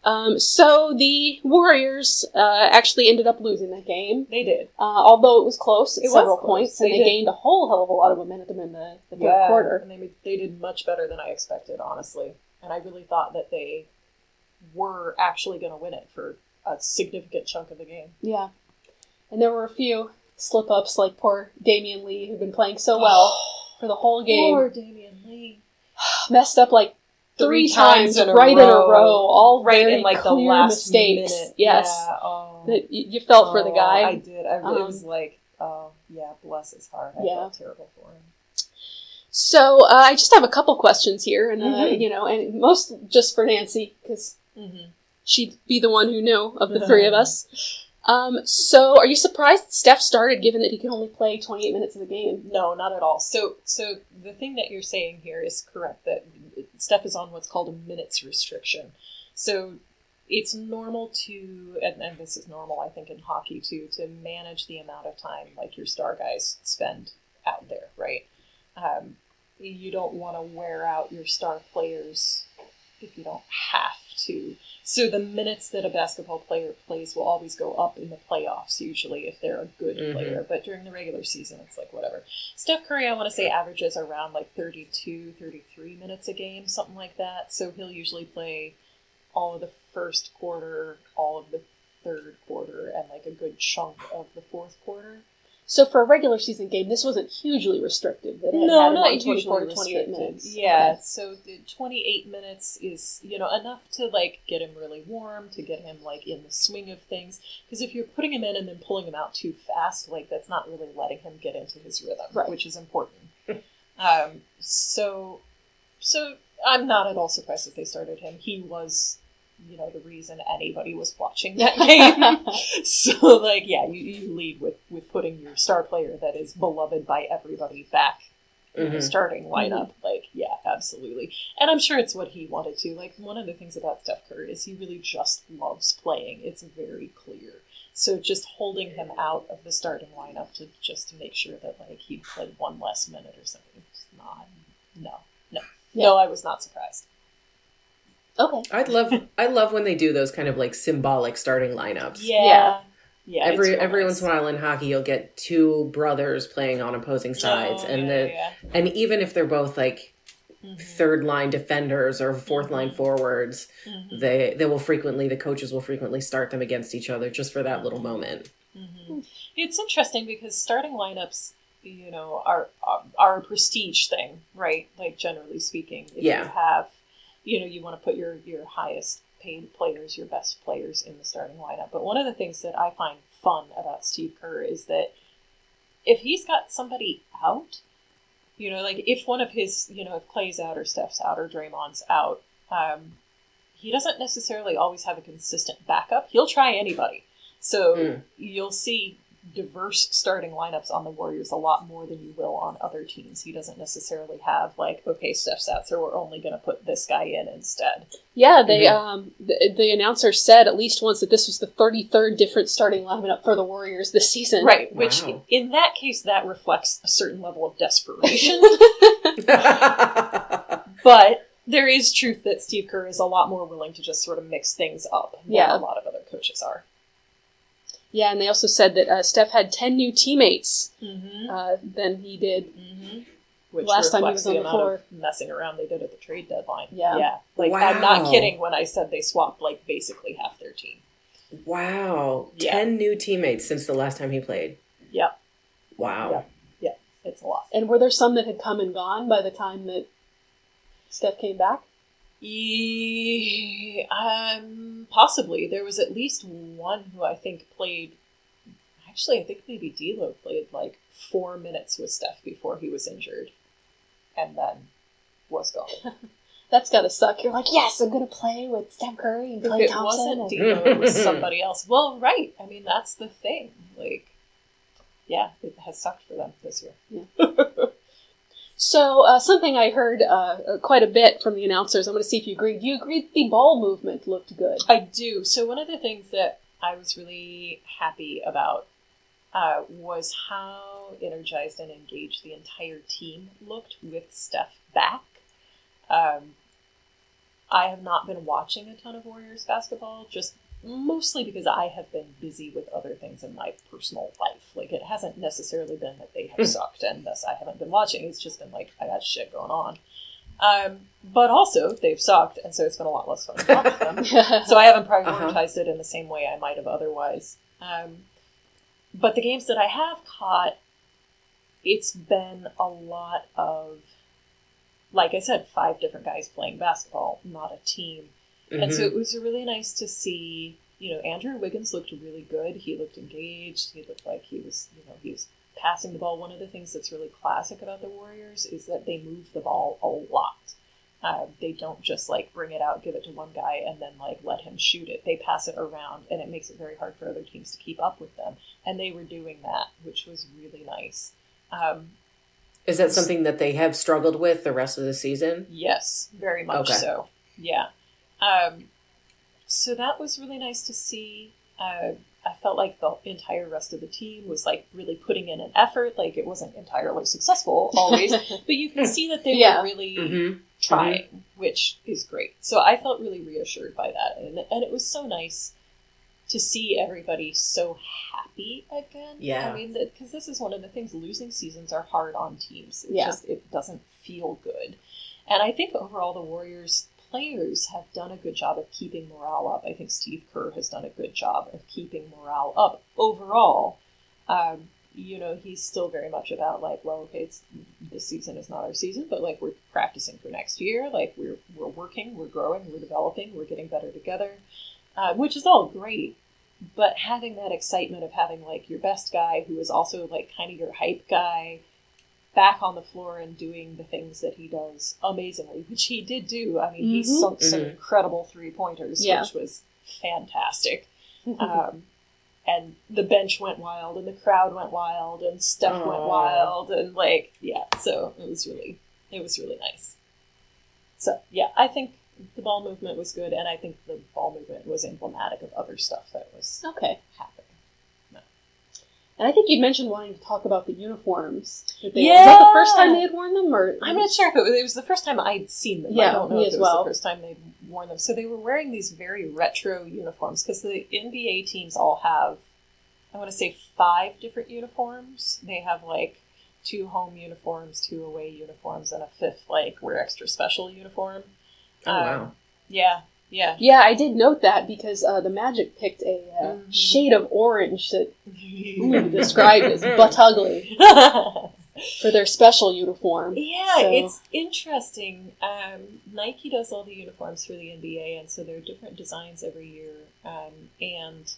Um, so the Warriors uh, actually ended up losing that game, they did. uh, although it was close at It several close. points, and They they did. gained a whole hell of a lot of momentum in the, the third quarter. And they, they did much better than I expected, honestly. And I really thought that they were actually going to win it for a significant chunk of the game. Yeah. And there were a few slip ups, like poor Damion Lee, who'd been playing so well for the whole game. Poor Damion Lee. Messed up like three, Three times, times in a right in a row. all Right in like the last mistakes. minute. Yes. Yeah. Oh. That you, you felt for the Oh, guy. I did. I, Um, it was like, oh, yeah, bless his heart. I Yeah. felt terrible for him. So uh, I just have a couple questions here, and uh, Mhm. you know, and most just for Nancy because Mm-hmm. she'd be the one who knew of the three of us. Um, so, are you surprised Steph started, given that he can only play 28 minutes of the game? No, not at all. So, so the thing that you're saying here is correct. That Steph is on what's called a minutes restriction. So, it's normal to, and, and this is normal, I think, in hockey too, to manage the amount of time like your star guys spend out there, right? Um, you don't want to wear out your star players if you don't have to. So the minutes that a basketball player plays will always go up in the playoffs, usually, if they're a good Mhm. player. But during the regular season, it's like whatever. Steph Curry, I want to say, averages around like 32, 33 minutes a game, something like that. So he'll usually play all of the first quarter, all of the third quarter, and like a good chunk of the fourth quarter. So, for a regular season game, this wasn't hugely restrictive. That it No, had not on 24 usually restricted. minutes. Yeah, Okay. so the 28 minutes is, you know, enough to like get him really warm, to get him like in the swing of things. Because if you're putting him in and then pulling him out too fast, like that's not really letting him get into his rhythm, Right. which is important. um, so, so I'm not at all surprised that they started him. He was, you know, the reason anybody was watching that game. so, like, yeah, you, you lead with with putting your star player that is beloved by everybody back in the Mhm. starting lineup. Like, yeah, absolutely. And I'm sure it's what he wanted to. Like, one of the things about Steph Curry is he really just loves playing. It's very clear. So just holding him out of the starting lineup to just to make sure that like he played one less minute or something. It's not. No, no, no. I was not surprised. Okay. I'd love I love when they do those kind of like symbolic starting lineups. Yeah. yeah. every it's every nice. once in a while in hockey you'll get two brothers playing on opposing sides Oh, and yeah, the yeah. and even if they're both like Mhm, third line defenders or 4th line Mhm. forwards mhm, they they will frequently the coaches will frequently start them against each other just for that little moment mhm. It's interesting because starting lineups, you know, are are, are a prestige thing, right? Like generally speaking, if Yeah. you have, you know, you want to put your your highest paid players, your best players in the starting lineup. But one of the things that I find fun about Steve Kerr is that if he's got somebody out, you know, like if one of his, you know, if Klay's out or Steph's out or Draymond's out, um, he doesn't necessarily always have a consistent backup. He'll try anybody. So Mm. you'll see diverse starting lineups on the Warriors a lot more than you will on other teams. He doesn't necessarily have like, okay, Steph's out, so we're only going to put this guy in instead. Yeah, they Mhm. um the, the announcer said at least once that this was the 33rd different starting lineup for the Warriors this season. Right, which Wow. in that case that reflects a certain level of desperation. but there is truth that Steve Kerr is a lot more willing to just sort of mix things up than Yeah. a lot of other coaches are. Yeah, and they also said that uh, Steph had 10 new teammates Mm-hmm. uh, than he did. Mm-hmm. Which Last time he was on the the floor. of messing around they did at the trade deadline. Yeah. yeah. Like I'm not kidding when I said they swapped like basically half their team. Wow. Yeah. 10 new teammates since the last time he played. Yep. Wow. Yep. It's a lot. And were there some that had come and gone by the time that Steph came back? Um, possibly. There was at least one who I think played. Actually, I think maybe D'Lo played like four minutes with Steph before he was injured, and then was gone. That's gotta suck. You're like, yes, I'm gonna play with Steph Curry and if Klay it Thompson. wasn't and- D'Lo, it was somebody else. Well, right. I mean, that's the thing. Like, yeah, it has sucked for them this year. So, uh, something I heard uh, quite a bit from the announcers. I'm going to see if you agree. Do you agree the ball movement looked good? I do. So one of the things that I was really happy about uh, was how energized and engaged the entire team looked with Steph back. Um, I have not been watching a ton of Warriors basketball, just mostly because I have been busy with other things in my personal life. Like it hasn't necessarily been that they have sucked and thus I haven't been watching. It's just been like I got shit going on. Um, but also they've sucked, and so it's been a lot less fun to watch them so I haven't prioritized it in the same way I might have otherwise. Um, but the games that I have caught, it's been a lot of, like I said, five different guys playing basketball, not a team. And so it was really nice to see, you know, Andrew Wiggins looked really good. He looked engaged. He looked like he was, you know, he was passing the ball. One of the things that's really classic about the Warriors is that they move the ball a lot. Uh, they don't just like bring it out, give it to one guy, and then like let him shoot it. They pass it around, and it makes it very hard for other teams to keep up with them. And they were doing that, which was really nice. Um, Is that something that they have struggled with the rest of the season? Yes, very much Okay. so. Yeah. Um, so that was really nice to see. Uh, I felt like the entire rest of the team was like really putting in an effort. Like it wasn't entirely successful always, but you can see that they Yeah. were really Mm-hmm. trying, which is great. So I felt really reassured by that, and and it was so nice to see everybody so happy again. Yeah. I mean, because this is one of the things. Losing seasons are hard on teams. It Yeah. just it doesn't feel good, and I think overall the Warriors players have done a good job of keeping morale up. I think Steve Kerr has done a good job of keeping morale up overall. Um, you know, he's still very much about like, well, okay, it's this season is not our season, but like we're practicing for next year. Like we're we're working, we're growing, we're developing, we're getting better together, uh, which is all great. But having that excitement of having like your best guy, who is also like kind of your hype guy, back on the floor and doing the things that he does amazingly, which he did do. I mean, he Mhm. sunk some Mhm. incredible three pointers, Yeah. which was fantastic. Um, and the bench went wild, and the crowd went wild, and Steph went wild, and like, yeah. So it was really, it was really nice. So yeah, I think the ball movement was good, and I think the ball movement was emblematic of other stuff that was okay. happening. And I think you mentioned wanting to talk about the uniforms. That they, Yeah. Was that the first time they had worn them, or I'm not sure if it was, it was the first time I'd seen them. Yeah, I don't know me if as it was well. the first time they'd worn them. So they were wearing these very retro uniforms because the NBA teams all have, I want to say, five different uniforms. They have like two home uniforms, two away uniforms, and a fifth like we're extra special uniform. Oh, Um, wow. Yeah, yeah. Yeah, I did note that because uh, the Magic picked a uh, Mhm. shade of orange that ooh, described as butt ugly for their special uniform. Yeah, So- it's interesting. Um, Nike does all the uniforms for the NBA, and so there are different designs every year. Um, and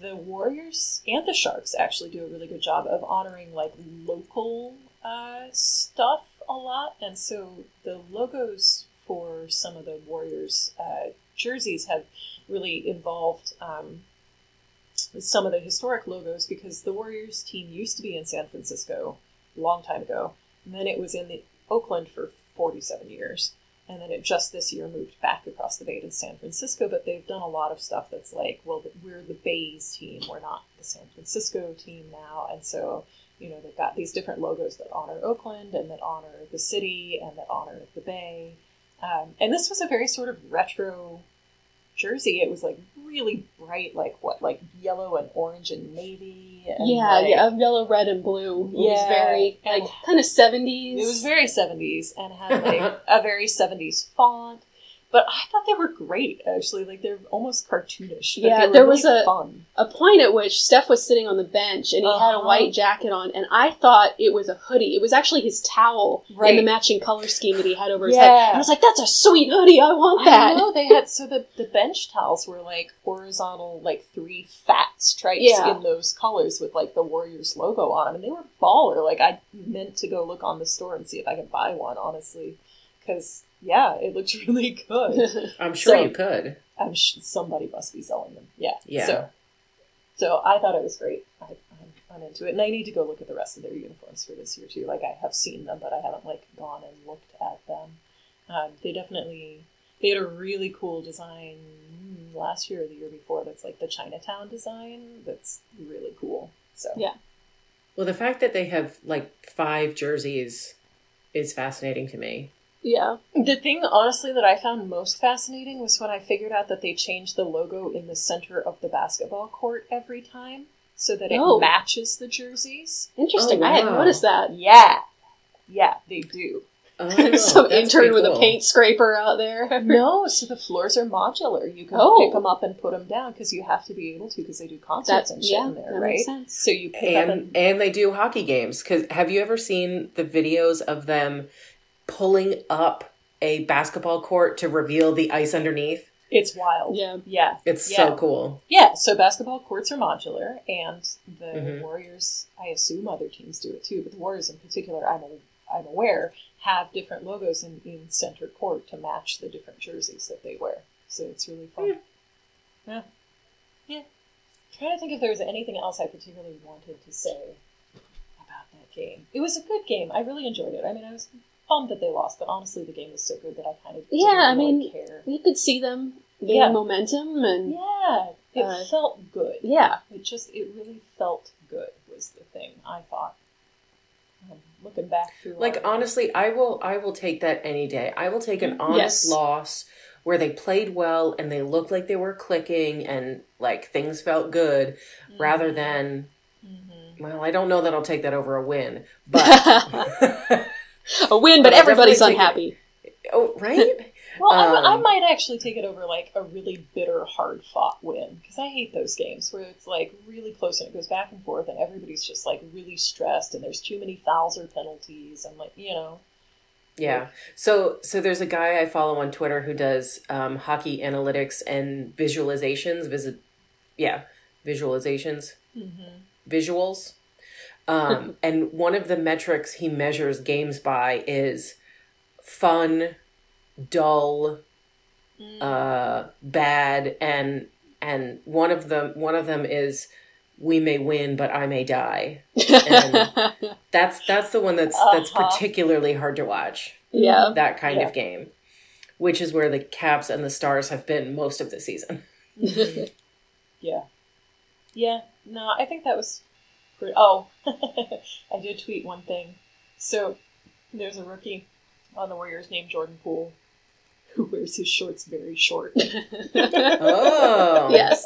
the Warriors and the Sharks actually do a really good job of honoring like local uh, stuff a lot. And so the logos for some of the Warriors uh, jerseys have really involved. Um, some of the historic logos because the Warriors team used to be in San Francisco a long time ago, and then it was in the Oakland for 47 years, and then it just this year moved back across the bay to San Francisco. But they've done a lot of stuff that's like, well, we're the Bay's team, we're not the San Francisco team now, and so you know they've got these different logos that honor Oakland and that honor the city and that honor the Bay. Um, and this was a very sort of retro jersey. It was like really bright, like what, like yellow and orange and navy. And Yeah, like- yeah, of yellow, red, and blue. It was Yeah, very like kind of seventies. It was very 70s and had like a very 70s font. But I thought they were great, actually. Like they're almost cartoonish. Yeah, they were there was really a- fun. a point at which Steph was sitting on the bench and he had a Uh-huh. white jacket on, and I thought it was a hoodie. It was actually his towel in the matching color scheme that he had over his head. And I was like, "That's a sweet hoodie. I want I that." know they had so the the bench towels were like horizontal, like three fat stripes Yeah. in those colors with like the Warriors logo on them, and they were baller. Like I meant to go look on the store and see if I could buy one, honestly, because yeah, it looks really good. I'm sure So- you could. I'm sh- somebody must be selling them. Yeah, Yeah. So, so I thought it was great. I, I'm, I'm into it, and I need to go look at the rest of their uniforms for this year too. Like I have seen them, but I haven't like gone and looked at them. Um, they definitely they had a really cool design last year or the year before. That's like the Chinatown design. That's really cool. So Yeah. Well, the fact that they have like five jerseys is fascinating to me. Yeah. The thing, honestly, that I found most fascinating was when I figured out that they changed the logo in the center of the basketball court every time so that it Oh. matches the jerseys. Interesting. Oh, I hadn't noticed that. Yeah. Yeah, they do. Oh, Some intern pretty with a paint scraper out there. No, so the floors are modular. You can Oh. pick them up and put them down because you have to be able to because they do concerts That's and shit yeah. in there, that right? makes sense. So you pick up and and and they do hockey games because have you ever seen the videos of them pulling up a basketball court to reveal the ice underneath it's wild. Yeah. Yeah. it's Yeah. so cool Yeah, so basketball courts are modular, and the Mhm. Warriors, I assume other teams do it too, but the Warriors in particular, I'm, I'm aware, have different logos in, in center court to match the different jerseys that they wear. So it's really fun. Yeah. Yeah. Yeah. trying to think if there was anything else I particularly wanted to say about that game. It was a good game. I really enjoyed it. I mean, I was bummed that they lost, but honestly, the game was so good that I kind of didn't Yeah, I really mean, care. You could see them gaining Yeah. momentum and Yeah, it Uh, felt good. yeah. It just, it really felt good was the thing I thought. Um, looking back through, like our- honestly i will i will take that any day i will take an honest Yes. loss where they played well and they looked like they were clicking and like things felt good rather Mhm. than Mhm. well i don't know that i'll take that over a win but a win, but But everybody's unhappy. oh right Well, I, I Um, might actually take it over like a really bitter, hard fought win because I hate those games where it's like really close and it goes back and forth and everybody's just like really stressed and there's too many fouls or penalties and like you know. Yeah. So so there's a guy I follow on Twitter who does um, hockey analytics and visualizations. Visit, yeah, visualizations, Mm-hmm. visuals. Um, and one of the metrics he measures games by is fun, dull, uh, bad, and and one of them one of them is we may win, but I may die. And That's that's the one that's that's Uh-huh. particularly hard to watch. yeah. that kind Yeah. of game, which is where the Caps and the Stars have been most of the season. Yeah. Yeah. No, I think that was pretty. Oh, I did tweet one thing. So there's a rookie on the Warriors named Jordan Poole who wears his shorts very short. Oh, yes.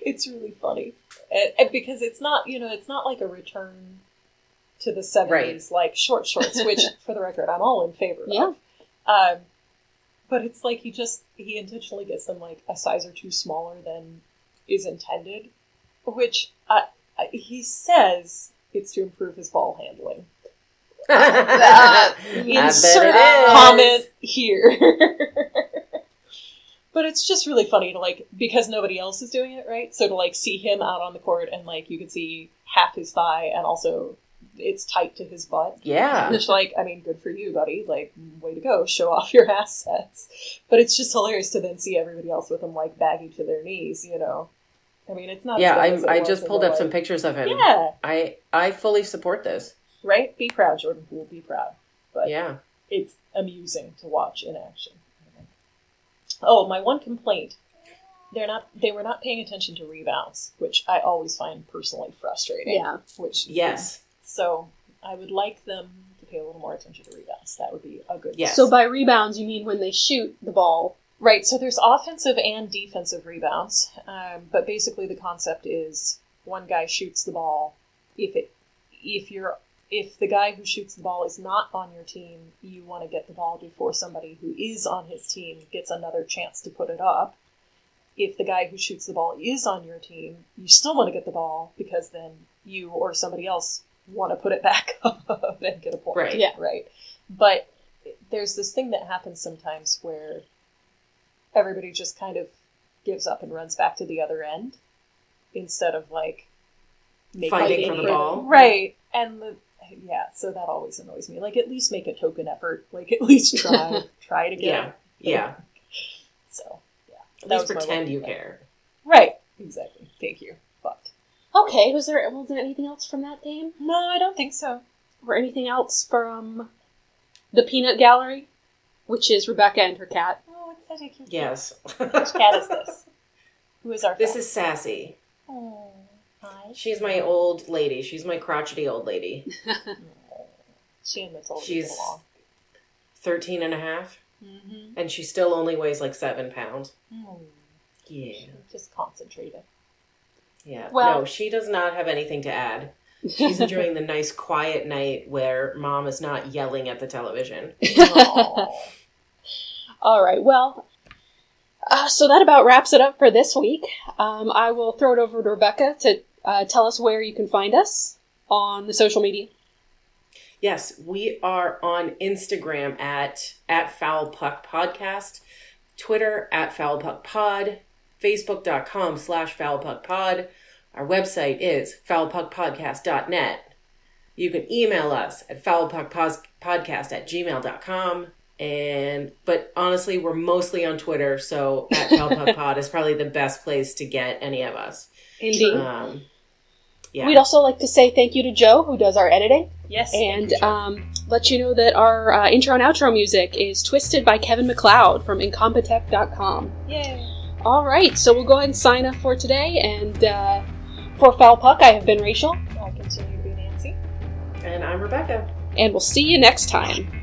it's really funny And- and because it's not, you know, it's not like a return to the 70s Right. like short shorts, which, for the record, I'm all in favor Yeah. of. Um, but it's like he just, he intentionally gets them like a size or two smaller than is intended, which uh, he says it's to improve his ball handling. Bet Insert comment here. but it's just really funny to like because nobody else is doing it, right? So to like see him out on the court and like you can see half his thigh and also it's tight to his butt. Yeah, Which like, I mean, good for you, buddy. Like, way to go, show off your assets. But it's just hilarious to then see everybody else with them like baggy to their knees, you know. I mean, it's not. as yeah. as it I, I just pulled the, up some pictures of him. Yeah, I I fully support this. right. Be proud, Jordan Poole. Be proud. But Yeah. it's amusing to watch in action. Oh, my one complaint. They're not they were not paying attention to rebounds, which I always find personally frustrating. Yeah. Which Yes. So I would like them to pay a little more attention to rebounds. That would be a good Yes. So by rebounds, you mean when they shoot the ball. Right, so there's offensive and defensive rebounds, um, but basically the concept is one guy shoots the ball. If it, if you're if the guy who shoots the ball is not on your team, you want to get the ball before somebody who is on his team gets another chance to put it up. If the guy who shoots the ball is on your team, you still want to get the ball because then you or somebody else want to put it back up and get a point. Right. Yeah. Right. But there's this thing that happens sometimes where everybody just kind of gives up and runs back to the other end instead of like making Fighting for the ball. Right. And the, yeah, so that always annoys me. Like at least make a token effort. Like at least try try to get Yeah. it. Yeah. So yeah. At That least pretend you thing. care. Right. Exactly. Thank you. But Okay, was there was there anything else from that game? no, I don't think so. Or anything else from the Peanut Gallery? Which is Rebecca and her cat. Such a cute Yes. Which cat is this? Who is our This cat? is Sassy. Oh, hi. She's my old lady. She's my crotchety old lady. She and Matilda She's- get along. 13 and a half. Mm-hmm. And she still only weighs like seven pounds. Mm. Yeah. Just concentrated. Yeah. Well- no, she does not have anything to add. She's enjoying the nice quiet night where mom is not yelling at the television. All right, well, uh, so that about wraps it up for this week. Um, I will throw it over to Rebecca to uh, tell us where you can find us on the social media. Yes, we are on Instagram at at Foul Puck Podcast, Twitter at Foul Puck Pod, Facebook.com slash Foul Puck Pod. Our website is foulpuckpodcast.net. You can email us at foulpuckpodcast at gmail.com. And but honestly, we're mostly on Twitter, so at Foul Puck Pod is probably the best place to get any of us. Indeed. Um, yeah. We'd also like to say thank you to Joe, who does our editing, yes. thank and you, um, let you know that our uh, intro and outro music is Twisted by Kevin MacLeod from Incompetech.com. Yay. All right, so we'll go ahead and sign up for today. And uh, for Foul Puck, I have been Rachel, I continue to be Nancy. and I'm Rebecca. and we'll see you next time.